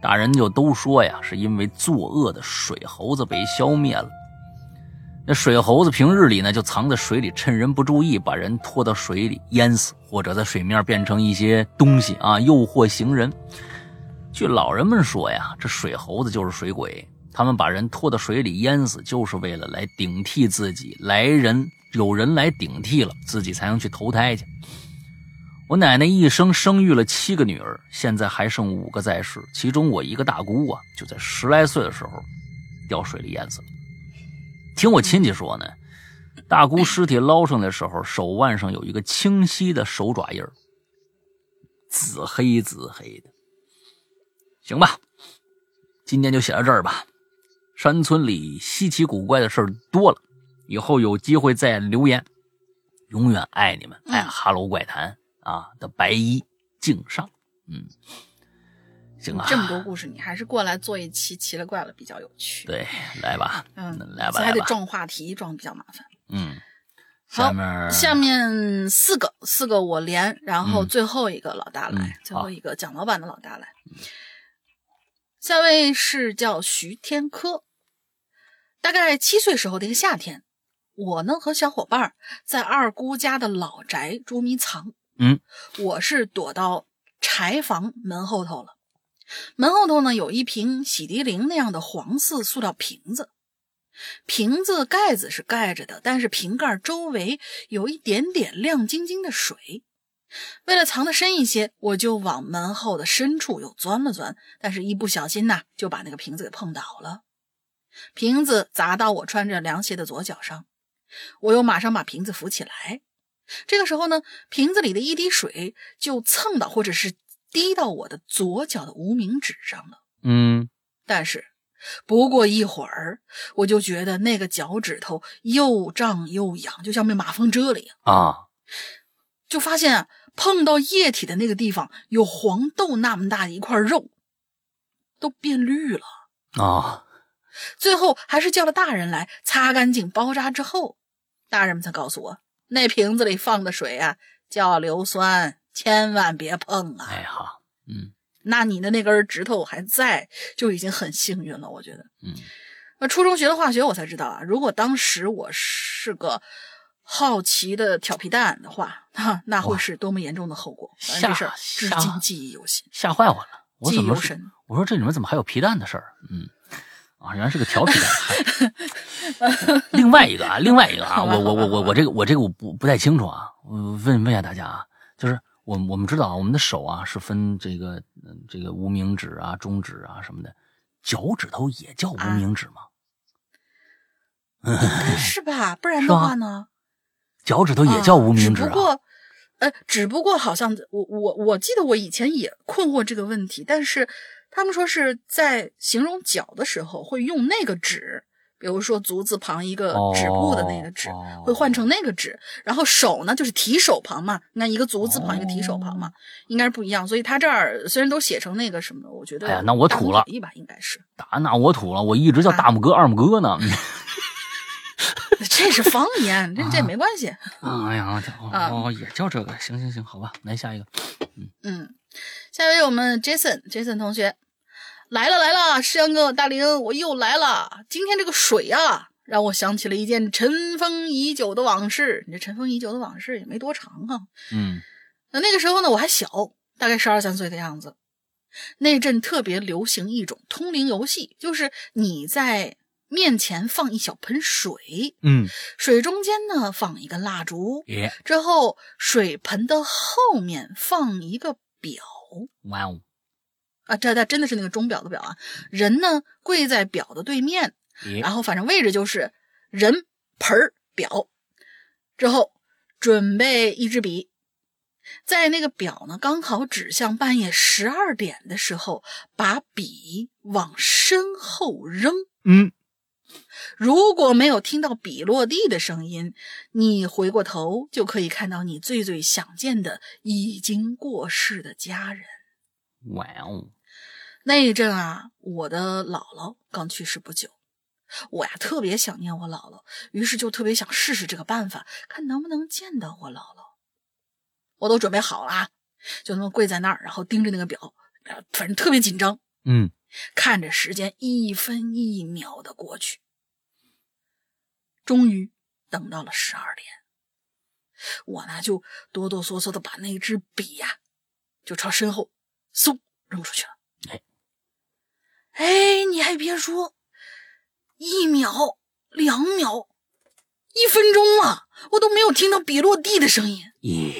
大人就都说呀，是因为作恶的水猴子被消灭了。那水猴子平日里呢，就藏在水里，趁人不注意，把人拖到水里淹死，或者在水面变成一些东西啊，诱惑行人。据老人们说呀，这水猴子就是水鬼，他们把人拖到水里淹死，就是为了来顶替自己，来人有人来顶替了，自己才能去投胎去。我奶奶一生生育了七个女儿，现在还剩五个在世，其中我一个大姑啊，就在十来岁的时候掉水里淹死了。听我亲戚说呢，大姑尸体捞上来的时候，手腕上有一个清晰的手爪印紫黑紫黑的。行吧，今天就写到这儿吧。山村里稀奇古怪的事儿多了，以后有机会再留言。永远爱你们，爱哈喽怪谈啊的白衣敬上，嗯。行啊，这么多故事，你还是过来做一期奇了怪了比较有趣。对，来吧，嗯，来吧，还得撞话题，撞比较麻烦。嗯，好，下面四个，四个我连，然后最后一个老大来，最后一个蒋老板的老大来。下位是叫徐天科，大概七岁时候的一个夏天，我呢和小伙伴在二姑家的老宅捉迷藏。嗯，我是躲到柴房门后头了。门后头呢有一瓶洗涤灵那样的黄色塑料瓶子，瓶子盖子是盖着的，但是瓶盖周围有一点点亮晶晶的水。为了藏得深一些，我就往门后的深处又钻了钻，但是一不小心呐，就把那个瓶子给碰倒了。瓶子砸到我穿着凉鞋的左脚上，我又马上把瓶子扶起来。这个时候呢，瓶子里的一滴水就蹭到或者是滴到我的左脚的无名指上了。嗯，但是不过一会儿，我就觉得那个脚趾头又胀又痒，就像被马蜂蛰了一样。啊，就发现啊，碰到液体的那个地方有黄豆那么大的一块肉，都变绿了。啊，最后还是叫了大人来擦干净包扎之后，大人们才告诉我，那瓶子里放的水啊叫硫酸，千万别碰啊。哎好，嗯那你的那根指头还在，就已经很幸运了，我觉得。嗯，那初中学的化学，我才知道啊，如果当时我是个好奇的调皮蛋的话，哈，那会是多么严重的后果。反正这事儿至吓今记忆犹新。吓坏我了，我记忆怎么是犹深我说这里面怎么还有皮蛋的事儿？嗯，啊，原来是个调皮蛋。(laughs) 另外一个啊，另外一个啊，我我我我我这个我这个我不不太清楚啊，我问问一下大家啊，就是我我们知道啊，我们的手啊是分这个嗯这个无名指啊、中指啊什么的，脚趾头也叫无啊名指吗？(laughs) 是吧？不然的话呢？脚趾头也叫无名指啊？啊只不过，呃，只不过好像我我我记得我以前也困惑这个问题，但是他们说是在形容脚的时候会用那个指，比如说足字旁一个止步的那个止，哦会换成那个止，然后手呢就是提手旁嘛，那一个足字旁一个提手旁嘛，哦应该是不一样，所以他这儿虽然都写成那个什么，我觉得哎呀那我土了小异吧，应该是。打那我土了，我一直叫啊大拇哥、二拇哥呢。(laughs) 这是方言，(laughs) 这这没关系。哎呀，(laughs) 哦也叫这个，行行行，好吧，来下一个。嗯，下一位我们 Jason，Jason 同学来了来了，世阳哥大林，我又来了。今天这个水啊，让我想起了一件尘封已久的往事。你这尘封已久的往事也没多长啊。嗯那那个时候呢，我还小，大概十二三岁的样子。那阵特别流行一种通灵游戏，就是你在面前放一小盆水，嗯，水中间呢放一个蜡烛，耶，之后水盆的后面放一个表哇哦，啊，这这真的是那个钟表的表啊。人呢跪在表的对面，然后反正位置就是人盆儿表，之后准备一支笔，在那个表呢刚好指向半夜十二点的时候，把笔往身后扔。嗯，如果没有听到笔落地的声音，你回过头就可以看到你最最想见的已经过世的家人。哇哦，那一阵啊，我的姥姥刚去世不久，我呀特别想念我姥姥，于是就特别想试试这个办法，看能不能见到我姥姥。我都准备好了啊，就那么跪在那儿，然后盯着那个表，呃反正特别紧张，嗯，看着时间一分一秒的过去，终于等到了十二点，我呢就哆哆嗦嗦的把那支笔呀、就朝身后嗖扔出去了。哎，哎，你还别说，一秒、两秒、一分钟啊，我都没有听到笔落地的声音。咦，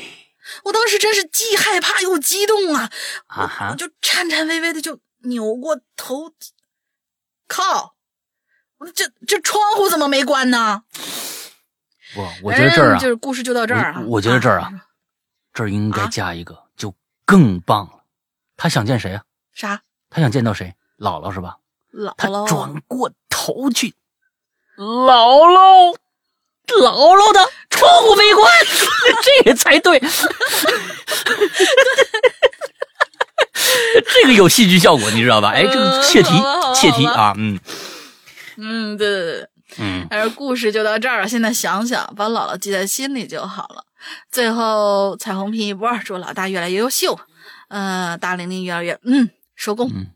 我当时真是既害怕又激动啊！啊哈我，就颤颤巍巍的就扭过头，靠！这这窗户怎么没关呢？不，我觉得这儿啊就是故事就到这儿啊。我我觉得这儿啊这儿应该加一个，就更棒了。他想见谁啊？啥？他想见到谁？姥姥是吧？他姥姥转过头去，姥姥，姥姥的窗户没关，(laughs) 这个才对。(laughs) 这个有戏剧效果，你知道吧？哎，这个切题切题啊，嗯嗯，对对对，嗯，但是故事就到这儿了。现在想想，把姥姥记在心里就好了。最后，彩虹拼一波，祝老大越来越优秀，呃，大玲玲越来越嗯，收工，嗯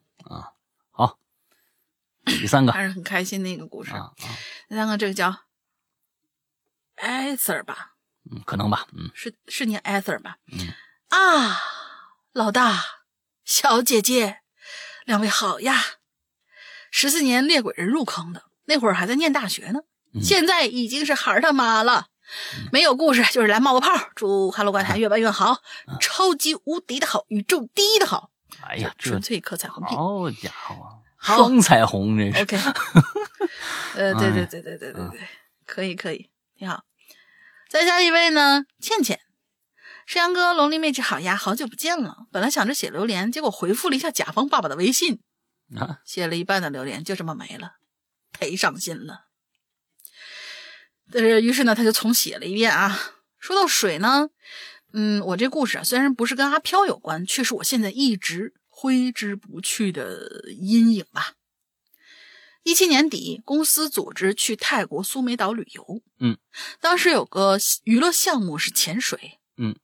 第三个啊还是很开心的一个故事。啊，第三个这个叫艾 Sir 吧，嗯，可能吧，嗯是是念艾 Sir 吧？嗯啊，老大，小姐姐，两位好呀！十四年猎鬼人入坑的，那会儿还在念大学呢，嗯现在已经是孩儿他妈了。没有故事，就是来冒个泡。祝《哈喽怪谈》越办越好，超级无敌的好，宇宙第一的好。哎呀，纯粹磕彩虹屁。好家伙，好双彩虹这是。OK，(laughs) 呃，对对哎对对对对对，可以可以，挺好。再下一位呢，倩倩，山羊哥、龙鳞妹纸好呀，好久不见了。本来想着写榴莲，结果回复了一下甲方爸爸的微信，啊，写了一半的榴莲就这么没了，忒伤心了。但是，于是呢，他就重写了一遍啊。说到水呢，嗯，我这故事啊，虽然不是跟阿飘有关，却是我现在一直挥之不去的阴影吧。一七年底，公司组织去泰国苏梅岛旅游，嗯，当时有个娱乐项目是潜水，嗯，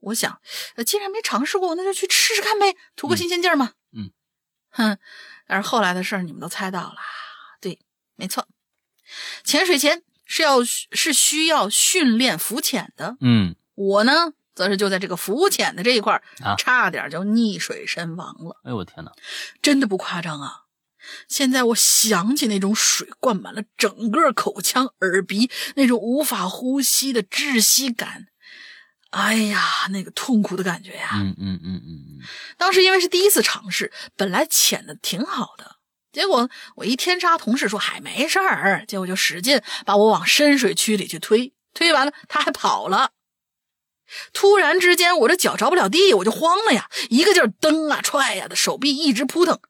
我想，呃，既然没尝试过，那就去试试看呗，图个新鲜劲儿嘛，嗯，哼，但是后来的事儿你们都猜到了，对，没错，潜水前是要是需要训练浮潜的，嗯，我呢，则是就在这个浮潜的这一块啊差点就溺水身亡了。哎呦我天哪，真的不夸张啊！现在我想起那种水灌满了整个口腔、耳鼻，那种无法呼吸的窒息感，哎呀，那个痛苦的感觉呀！嗯嗯嗯嗯嗯，当时因为是第一次尝试，本来潜的挺好的，结果我一天杀同事说还没事儿，结果就使劲把我往深水区里去推，推完了他还跑了。突然之间，我这脚着不了地，我就慌了呀，一个劲儿蹬啊踹呀的，手臂一直扑腾，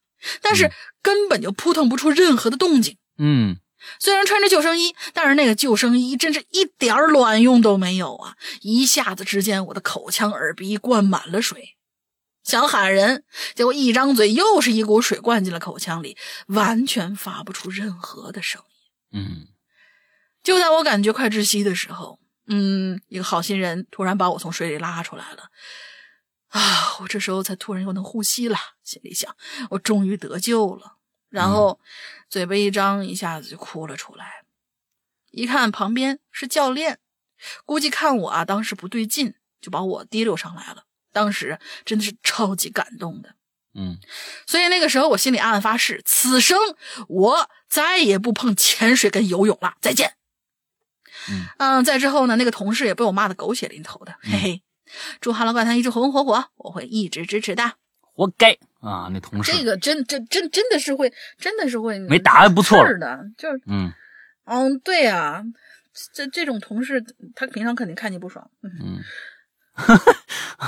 但是根本就扑腾不出任何的动静。嗯，虽然穿着救生衣，但是那个救生衣真是一点儿卵用都没有啊！一下子之间，我的口腔、耳鼻灌满了水，想喊人，结果一张嘴又是一股水灌进了口腔里，完全发不出任何的声音。嗯，就在我感觉快窒息的时候，嗯，一个好心人突然把我从水里拉出来了。啊！我这时候才突然又能呼吸了，心里想，我终于得救了。然后嘴巴一张，一下子就哭了出来。一看旁边是教练，估计看我啊当时不对劲，就把我提溜上来了。当时真的是超级感动的。嗯，所以那个时候我心里暗暗发誓，此生我再也不碰潜水跟游泳了，再见。嗯在之后呢，那个同事也被我骂的狗血淋头的，嘿嘿。祝《哈喽怪谈》一直红红火火，我会一直支持的。活该啊！那同事这个真真真真的是会，真的是会没打还不错了事儿的，就是嗯嗯，对呀、这这种同事，他平常肯定看你不爽。嗯嗯，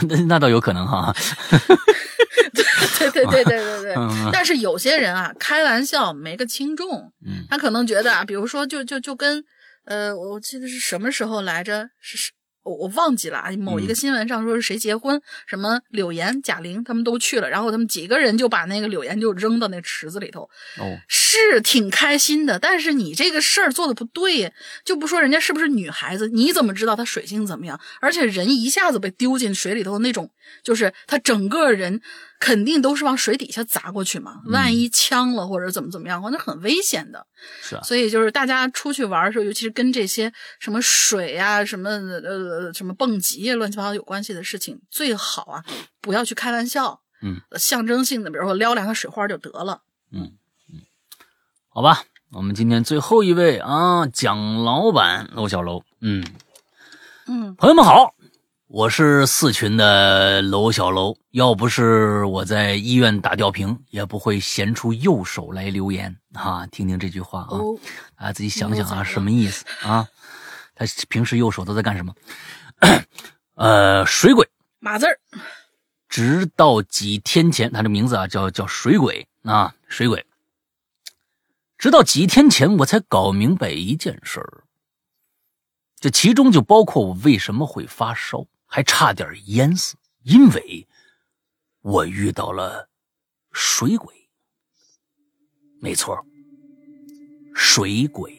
(laughs) (laughs) 那那倒有可能哈。对对对对对对。对但是有些人啊，开玩笑没个轻重，嗯他可能觉得啊，比如说就就就跟呃，我记得是什么时候来着？是是。我我忘记了啊，某一个嗯新闻上说是谁结婚，什么柳岩、贾玲他们都去了，然后他们几个人就把那个柳岩就扔到那池子里头，哦，是挺开心的，但是你这个事儿做的不对，就不说人家是不是女孩子，你怎么知道她水性怎么样？而且人一下子被丢进水里头，那种就是她整个人肯定都是往水底下砸过去嘛，万一呛了或者怎么怎么样，那很危险的。是啊，所以就是大家出去玩的时候，尤其是跟这些什么水啊、什么呃什么蹦极啊、乱七八糟有关系的事情，最好啊不要去开玩笑。嗯，象征性的，比如说撩两个水花就得了。好吧，我们今天最后一位啊，蒋老板楼小楼，嗯，嗯朋友们好，我是四群的楼小楼。要不是我在医院打吊瓶，也不会闲出右手来留言啊。听听这句话啊，哦，大家自己想想啊，什么意思啊？他平时右手都在干什么？(coughs) 呃，水鬼，马字儿。直到几天前，他的名字啊叫叫水鬼啊，水鬼。直到几天前，我才搞明白一件事儿，这其中就包括我为什么会发烧，还差点淹死，因为我遇到了水鬼。没错，水鬼，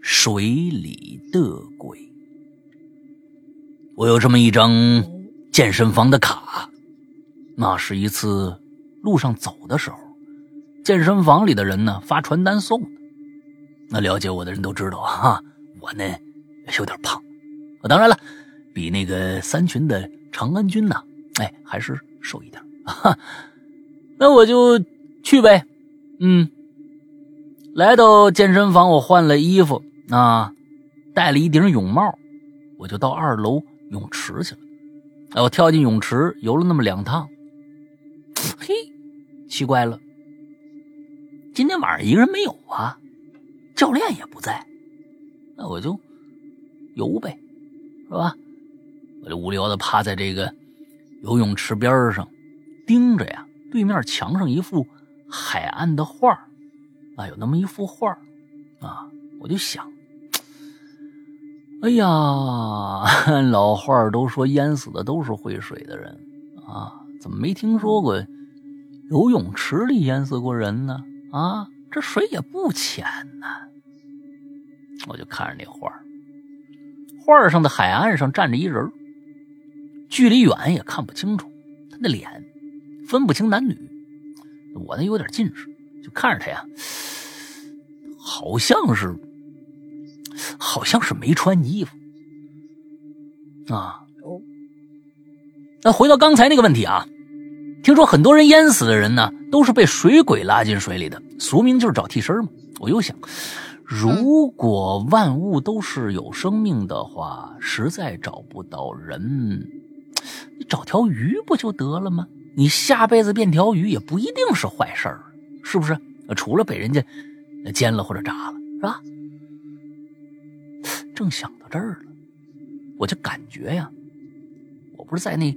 水里的鬼。我有这么一张健身房的卡，那是一次路上走的时候，健身房里的人呢发传单送的。那了解我的人都知道哈，我呢有点胖，当然了，比那个三群的长安君呐，哎，还是瘦一点哈。那我就去呗，嗯。来到健身房，我换了衣服啊，戴了一顶泳帽，我就到二楼泳池去了。哎，我跳进泳池游了那么两趟，嘿，奇怪了，今天晚上一个人没有啊，教练也不在，那我就游呗，是吧？我就无聊的趴在这个游泳池边上，盯着呀对面墙上一幅海岸的画啊，有那么一幅画啊，我就想。哎呀，(laughs) 老话都说淹死的都是会水的人啊，怎么没听说过游泳池里淹死过人呢？啊，这水也不浅呢。我就看着那画画上的海岸上站着一人，距离远也看不清楚他的脸，分不清男女。我呢有点近视，就看着他呀，好像是。好像是没穿衣服啊。那回到刚才那个问题啊，听说很多人淹死的人呢，都是被水鬼拉进水里的，俗名就是找替身嘛。我又想，如果万物都是有生命的话，实在找不到人，你找条鱼不就得了吗？你下辈子变条鱼也不一定是坏事儿，是不是？除了被人家煎了或者炸了，是吧？正想到这儿了，我就感觉呀，我不是在那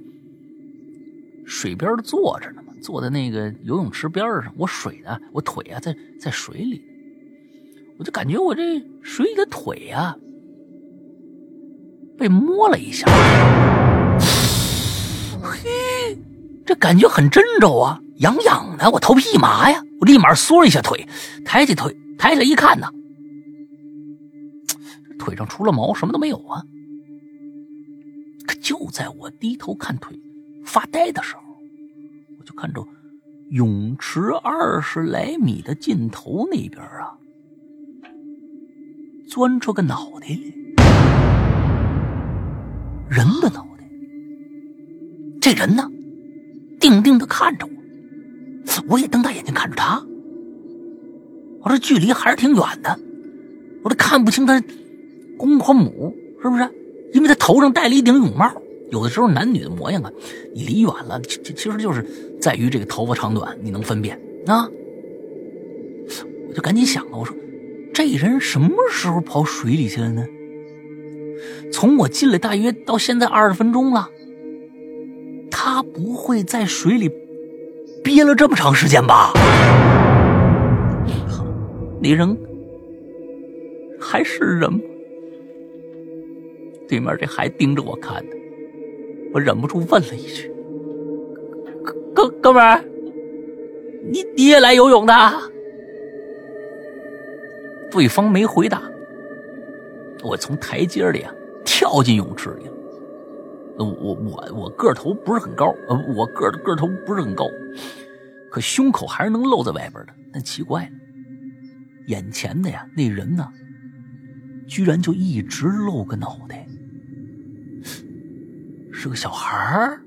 水边坐着呢嘛？坐在那个游泳池边上，我水呢，我腿啊在在水里，我就感觉我这水里的腿呀被摸了一下，嘿，这感觉很真着啊，痒痒的，我头皮一麻呀，我立马缩了一下腿，抬起腿抬起来一看呢。腿上除了毛什么都没有啊！可就在我低头看腿发呆的时候，我就看着泳池二十来米的尽头那边啊，钻出个脑袋来，人的脑袋。这人呢，定定的看着我，我也瞪大眼睛看着他。我这距离还是挺远的，我都看不清他。公和母是不是？因为他头上戴了一顶泳帽。有的时候男女的模样啊，你离远了，其其实就是在于这个头发长短，你能分辨啊。我就赶紧想了，我说这人什么时候跑水里去了呢？从我进来大约到现在二十分钟了，他不会在水里憋了这么长时间吧？那人还是人吗？对面这还盯着我看呢，我忍不住问了一句：“哥哥哥们儿，你你也来游泳的？”对方没回答。我从台阶里啊跳进泳池里了。我我我个头不是很高，呃，我个个头不是很高，可胸口还是能露在外边的。但奇怪了，眼前的呀那人呢，居然就一直露个脑袋。是个小孩儿，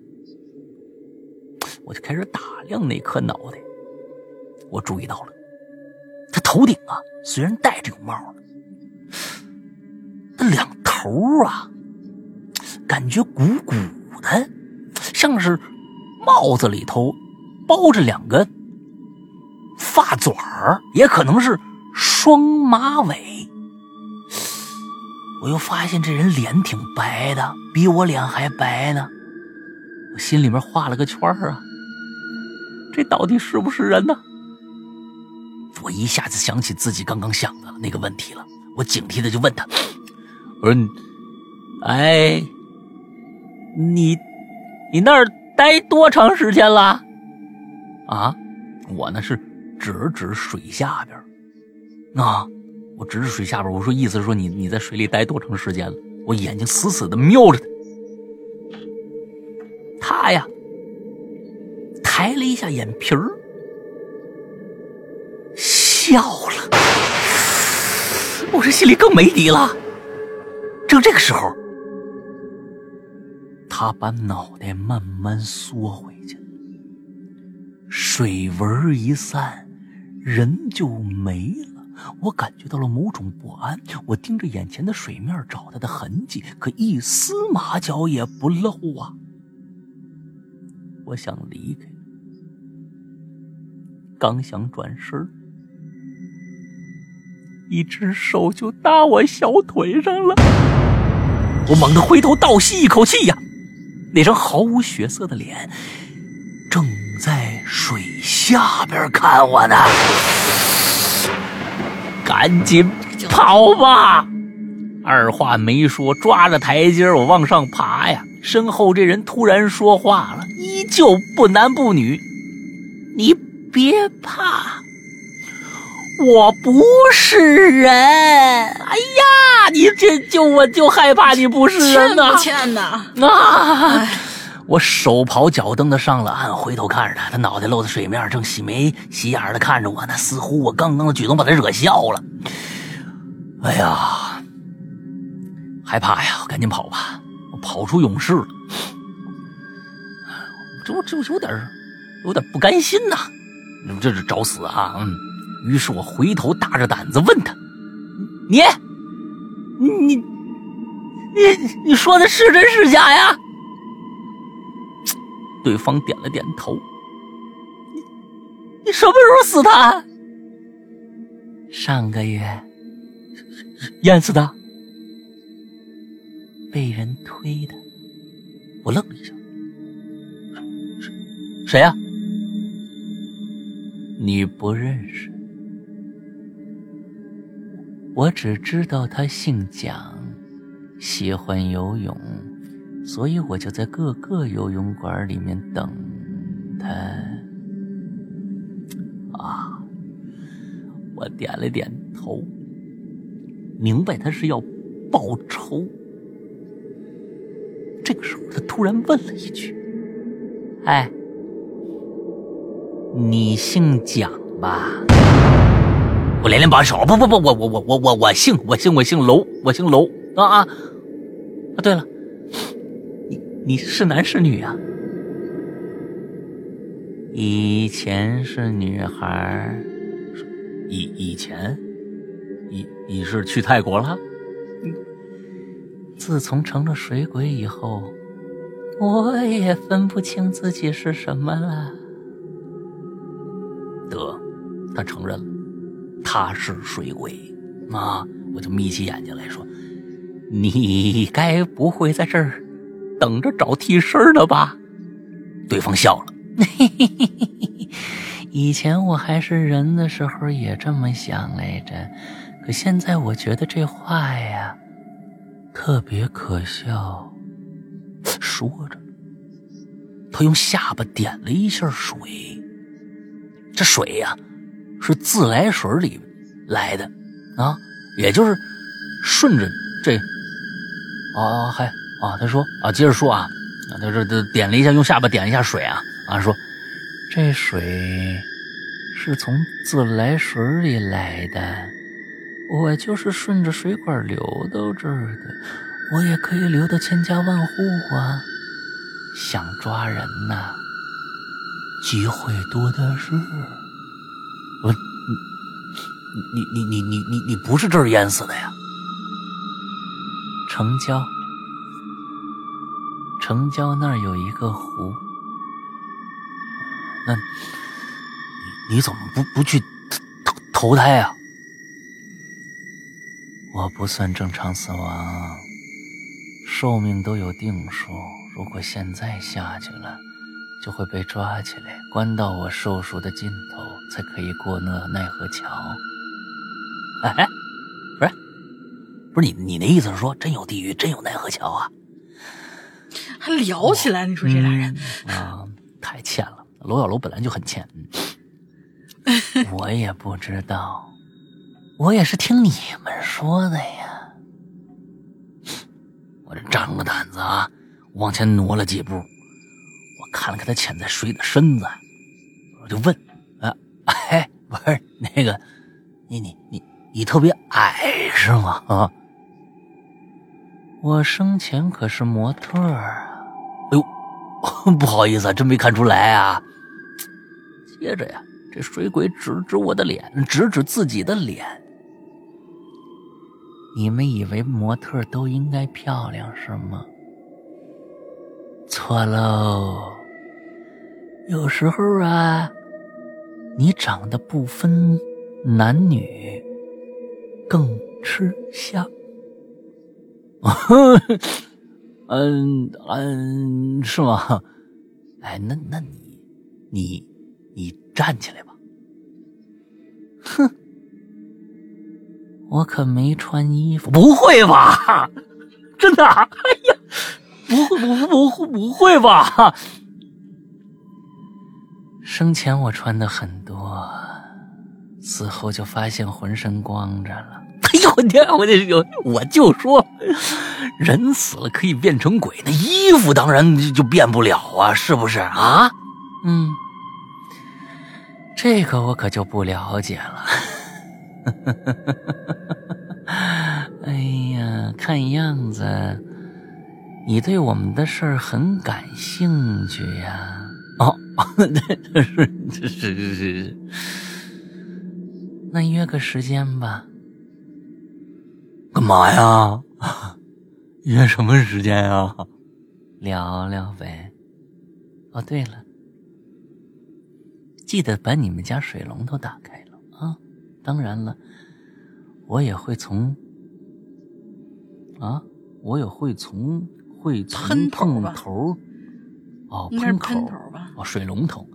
我就开始打量那颗脑袋。我注意到了，他头顶啊，虽然戴着个帽那两头啊，感觉鼓鼓的，像是帽子里头包着两个发卷儿，也可能是双马尾。我又发现这人脸挺白的，比我脸还白呢。我心里面画了个圈儿啊，这到底是不是人呢？我一下子想起自己刚刚想的那个问题了，我警惕的就问他：“我说，哎，你你那儿待多长时间了？”啊，我呢是指指水下边啊。我指着水下边，我说：“意思是说你你在水里待多长时间了？”我眼睛死死的瞄着他，他呀，抬了一下眼皮儿，笑了。我这心里更没底了。正这个时候，他把脑袋慢慢缩回去，水纹一散，人就没了。我感觉到了某种不安。我盯着眼前的水面找他的痕迹，可一丝马脚也不露啊！我想离开，刚想转身，一只手就搭我小腿上了。我猛地回头，倒吸一口气呀，那张毫无血色的脸正在水下边看我呢。赶紧跑吧！二话没说，抓着台阶我往上爬呀。身后这人突然说话了，依旧不男不女：“你别怕，我不是人。”哎呀，你这就我就害怕你不是人呐！欠不欠呐？啊！我手刨脚蹬的上了岸，回头看着他，他脑袋露在水面，正喜眉喜眼的看着我呢。似乎我刚刚的举动把他惹笑了。哎呀，害怕呀！赶紧跑吧！我跑出勇士了。这我这有点有点不甘心呐！这是找死啊！嗯。于是我回头大着胆子问他：“你，你，你，你说的是真是假呀？”对方点了点头。你你什么时候死的？上个月淹死的，被人推的。我愣了一下，谁呀？你不认识？我只知道他姓蒋，喜欢游泳。所以我就在各个游泳馆里面等他。啊，我点了点头，明白他是要报仇。这个时候，他突然问了一句：“哎，你姓蒋吧？”我连连摆手：“不不不，我我我我我我姓我姓我姓楼，我姓楼啊啊！啊，对了。”你是男是女啊？以前是女孩，以以前，你你是去泰国了？自从成了水鬼以后，我也分不清自己是什么了。得，他承认了，他是水鬼啊！我就眯起眼睛来说：“你该不会在这儿？”等着找替身呢吧？对方笑了。(laughs) 以前我还是人的时候也这么想来着，可现在我觉得这话呀特别可笑。说着，他用下巴点了一下水。这水呀是自来水里来的啊，也就是顺着这啊还。啊，他说啊，接着说啊，他这这点了一下，用下巴点了一下水啊啊，说这水是从自来水里来的，我就是顺着水管流到这儿的，我也可以流到千家万户啊。想抓人呐，机会多的是。我，你你你你你你不是这儿淹死的呀？成交。城郊那儿有一个湖，那，你怎么不不去投投胎啊？我不算正常死亡，寿命都有定数。如果现在下去了，就会被抓起来，关到我寿数的尽头，才可以过那奈何桥。哎，不是，不是你，你那意思是说，真有地狱，真有奈何桥啊？还聊起来，你说这俩人啊，太欠了。罗小楼本来就很欠，我也不知道，我也是听你们说的呀。我这张个胆子啊，往前挪了几步，我看了看他潜在水里的身子，我就问啊，哎，不是那个，你你你你特别矮是吗？啊，我生前可是模特啊。(laughs) 不好意思，真没看出来啊。接着呀，这水鬼指指我的脸，指指自己的脸，你们以为模特都应该漂亮是吗？错喽！有时候啊，你长得不分男女，更吃香。嗯嗯，是吗？哎，那那你你你站起来吧。哼，我可没穿衣服。不会吧？真的？哎呀，不会不不不不会吧？生前我穿的很多，死后就发现浑身光着了。哎呦我天！我这有我就说，人死了可以变成鬼，那衣服当然就变不了啊，是不是啊？嗯，这个我可就不了解了。(laughs) 哎呀，看样子你对我们的事儿很感兴趣呀。哦，(laughs) 是是是是，那约个时间吧。干嘛呀？(laughs) 约什么时间呀？聊聊呗。哦，对了，记得把你们家水龙头打开了啊！当然了，我也会从啊，我也会从会从碰头哦，喷口哦，水龙头。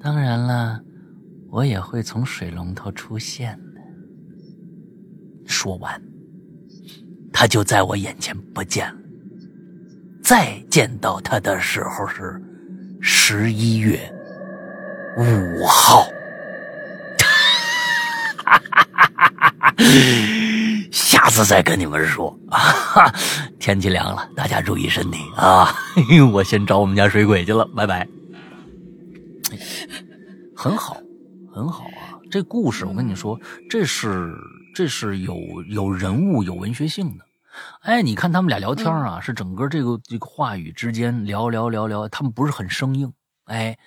当然了，我也会从水龙头出现的。说完。他就在我眼前不见了。再见到他的时候是十一月五号。(laughs) 下次再跟你们说啊！(laughs) 天气凉了，大家注意身体啊！(laughs) 我先找我们家水鬼去了，拜拜。很好，很好啊！这故事我跟你说，这是这是有有人物、有文学性的。哎，你看他们俩聊天啊，是整个这个这个话语之间聊聊聊聊，他们不是很生硬。哎，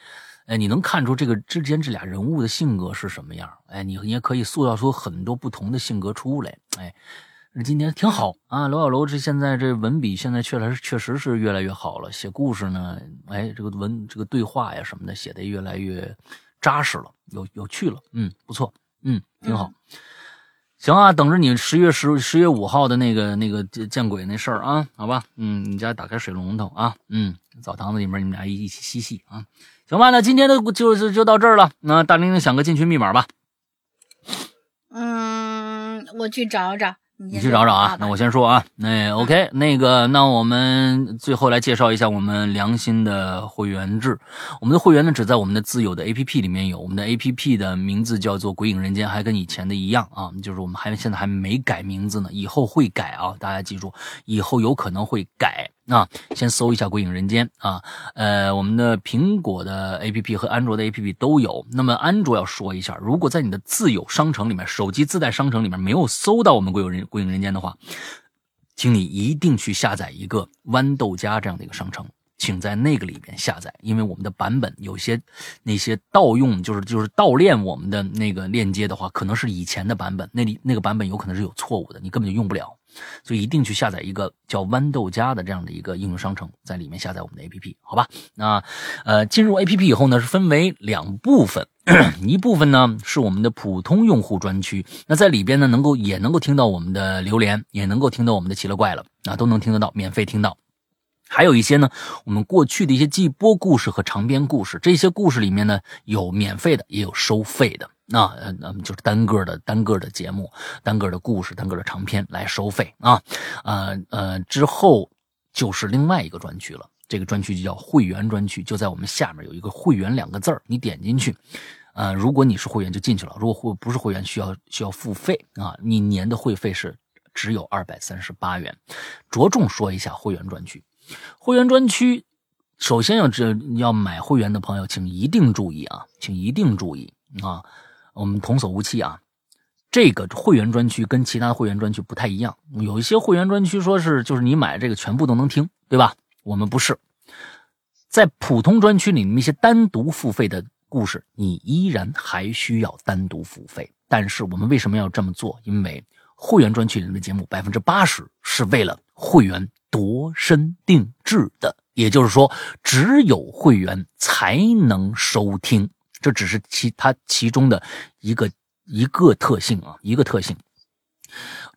哎，你能看出这个之间这俩人物的性格是什么样？哎，你你也可以塑造出很多不同的性格出来。哎，今天挺好啊，楼小楼这现在这文笔现在确实确实是越来越好了，写故事呢，哎，这个文这个对话呀什么的写的越来越扎实了，有有趣了，嗯，不错，嗯，挺好。行啊，等着你十月十十月五号的那个那个见鬼那事儿啊，好吧，嗯，你家打开水龙头啊，嗯，澡堂子里面你们俩一起嬉戏啊，行吧，那今天的就就就到这儿了，那大玲玲想个进群密码吧。嗯，我去找找。你去找找啊，那我先说啊，那 OK，那个，那我们最后来介绍一下我们良心的会员制。我们的会员呢，只在我们的自有的 APP 里面有，我们的 APP 的名字叫做《鬼影人间》，还跟以前的一样啊，就是我们还现在还没改名字呢，以后会改啊，大家记住，以后有可能会改。啊，先搜一下《鬼影人间》啊，呃，我们的苹果的 APP 和安卓的 APP 都有。那么安卓要说一下，如果在你的自有商城里面，手机自带商城里面没有搜到我们《鬼影人鬼影人间》的话，请你一定去下载一个豌豆荚这样的一个商城，请在那个里边下载，因为我们的版本有些那些盗用，就是就是盗链我们的那个链接的话，可能是以前的版本，那里那个版本有可能是有错误的，你根本就用不了。所以一定去下载一个叫豌豆荚的这样的一个应用商城，在里面下载我们的 APP，好吧？那呃，进入 APP 以后呢，是分为两部分，(clears throat) 一部分呢是我们的普通用户专区，那在里边呢能够也能够听到我们的榴莲，也能够听到我们的奇了怪了，啊，都能听得到，免费听到。还有一些呢，我们过去的一些季播故事和长篇故事，这些故事里面呢有免费的，也有收费的。那，那么就是单个的、单个的节目、单个的故事、单个的长篇来收费啊，呃呃，之后就是另外一个专区了。这个专区就叫会员专区，就在我们下面有一个“会员”两个字儿，你点进去，呃，如果你是会员就进去了；如果会不是会员，需要需要付费啊。你年的会费是只有二百三十八元。着重说一下会员专区，会员专区首先要这要买会员的朋友，请一定注意啊，请一定注意啊。我们童叟无欺啊，这个会员专区跟其他会员专区不太一样。有一些会员专区说是就是你买这个全部都能听，对吧？我们不是，在普通专区里面一些单独付费的故事，你依然还需要单独付费。但是我们为什么要这么做？因为会员专区里的节目，百分之八十是为了会员度身定制的，也就是说，只有会员才能收听。这只是其它其中的一个一个特性啊，一个特性。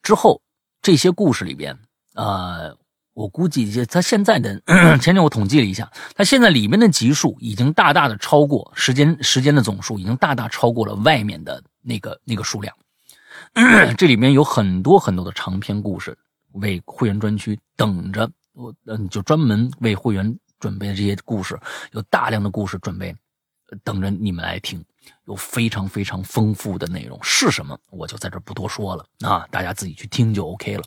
之后这些故事里边，呃，我估计他现在的 (clears throat) 前天我统计了一下，他现在里面的集数已经大大的超过时间时间的总数，已经大大超过了外面的那个那个数量。(clears throat) 这里面有很多很多的长篇故事，为会员专区等着我，嗯，就专门为会员准备的这些故事，有大量的故事准备。等着你们来听，有非常非常丰富的内容是什么？我就在这不多说了啊，大家自己去听就 OK 了。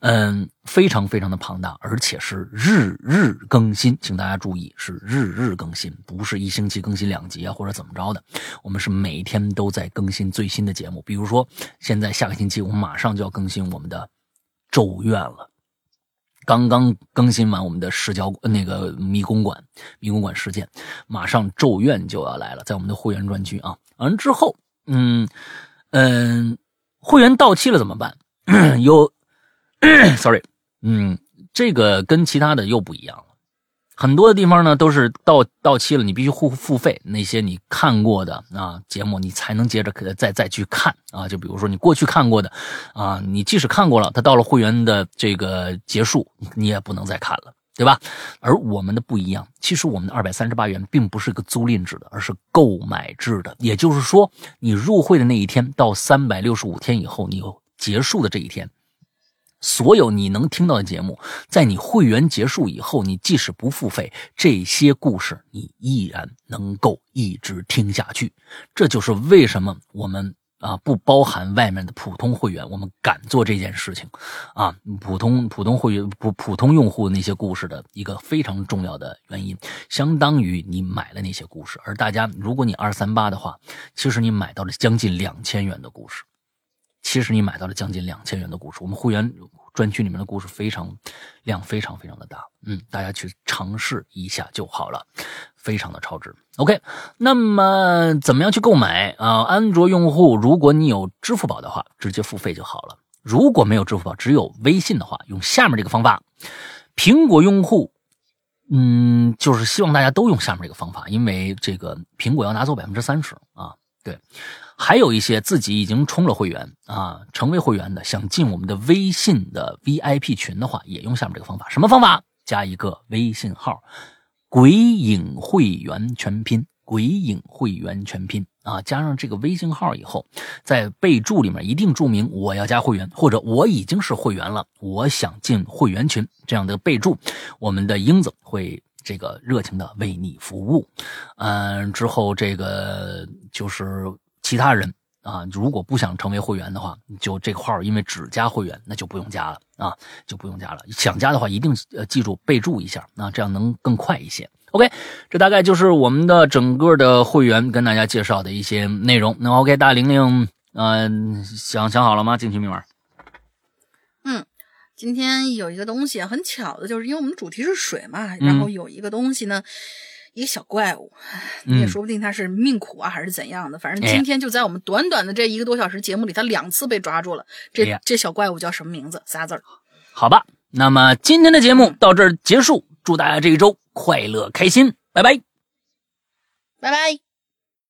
嗯，非常非常的庞大，而且是日日更新，请大家注意是日日更新，不是一星期更新两集啊或者怎么着的。我们是每天都在更新最新的节目，比如说现在下个星期我们马上就要更新我们的《咒怨》了。刚刚更新完我们的视角那个迷宫馆迷宫馆事件，马上咒怨就要来了，在我们的会员专区啊。完之后，嗯嗯，会员到期了怎么办？(coughs) 有，(coughs) sorry，嗯，这个跟其他的又不一样。很多的地方呢都是到到期了，你必须付付费。那些你看过的啊节目，你才能接着再再去看啊。就比如说你过去看过的啊，你即使看过了，它到了会员的这个结束，你也不能再看了，对吧？而我们的不一样，其实我们的二百三十八元并不是个租赁制的，而是购买制的。也就是说，你入会的那一天到三百六十五天以后，你结束的这一天。所有你能听到的节目，在你会员结束以后，你即使不付费，这些故事你依然能够一直听下去。这就是为什么我们啊不包含外面的普通会员，我们敢做这件事情，啊，普通普通会员普普通用户那些故事的一个非常重要的原因，相当于你买了那些故事。而大家，如果你二三八的话，其实你买到了将近两千元的故事。其实你买到了将近两千元的故事，我们会员专区里面的故事非常量非常非常的大，嗯，大家去尝试一下就好了，非常的超值。OK，那么怎么样去购买啊？安卓用户，如果你有支付宝的话，直接付费就好了；如果没有支付宝，只有微信的话，用下面这个方法。苹果用户，嗯，就是希望大家都用下面这个方法，因为这个苹果要拿走百分之三十啊，对。还有一些自己已经充了会员啊，成为会员的，想进我们的微信的 VIP 群的话，也用下面这个方法。什么方法？加一个微信号“鬼影会员全拼”，“鬼影会员全拼”啊，加上这个微信号以后，在备注里面一定注明我要加会员，或者我已经是会员了，我想进会员群这样的备注，我们的英子会这个热情的为你服务。嗯，之后这个就是。其他人啊，如果不想成为会员的话，就这个号，因为只加会员，那就不用加了啊，就不用加了。想加的话，一定呃记住备注一下啊，这样能更快一些。OK，这大概就是我们的整个的会员跟大家介绍的一些内容。那 OK，大玲玲，嗯，想想好了吗？进群密码。嗯，今天有一个东西很巧的，就是因为我们主题是水嘛，然后有一个东西呢。一个小怪物，你也说不定他是命苦啊，还是怎样的。反正今天就在我们短短的这一个多小时节目里，他两次被抓住了。这这小怪物叫什么名字？仨字儿？好吧，那么今天的节目到这儿结束。祝大家这一周快乐开心，拜拜，拜拜。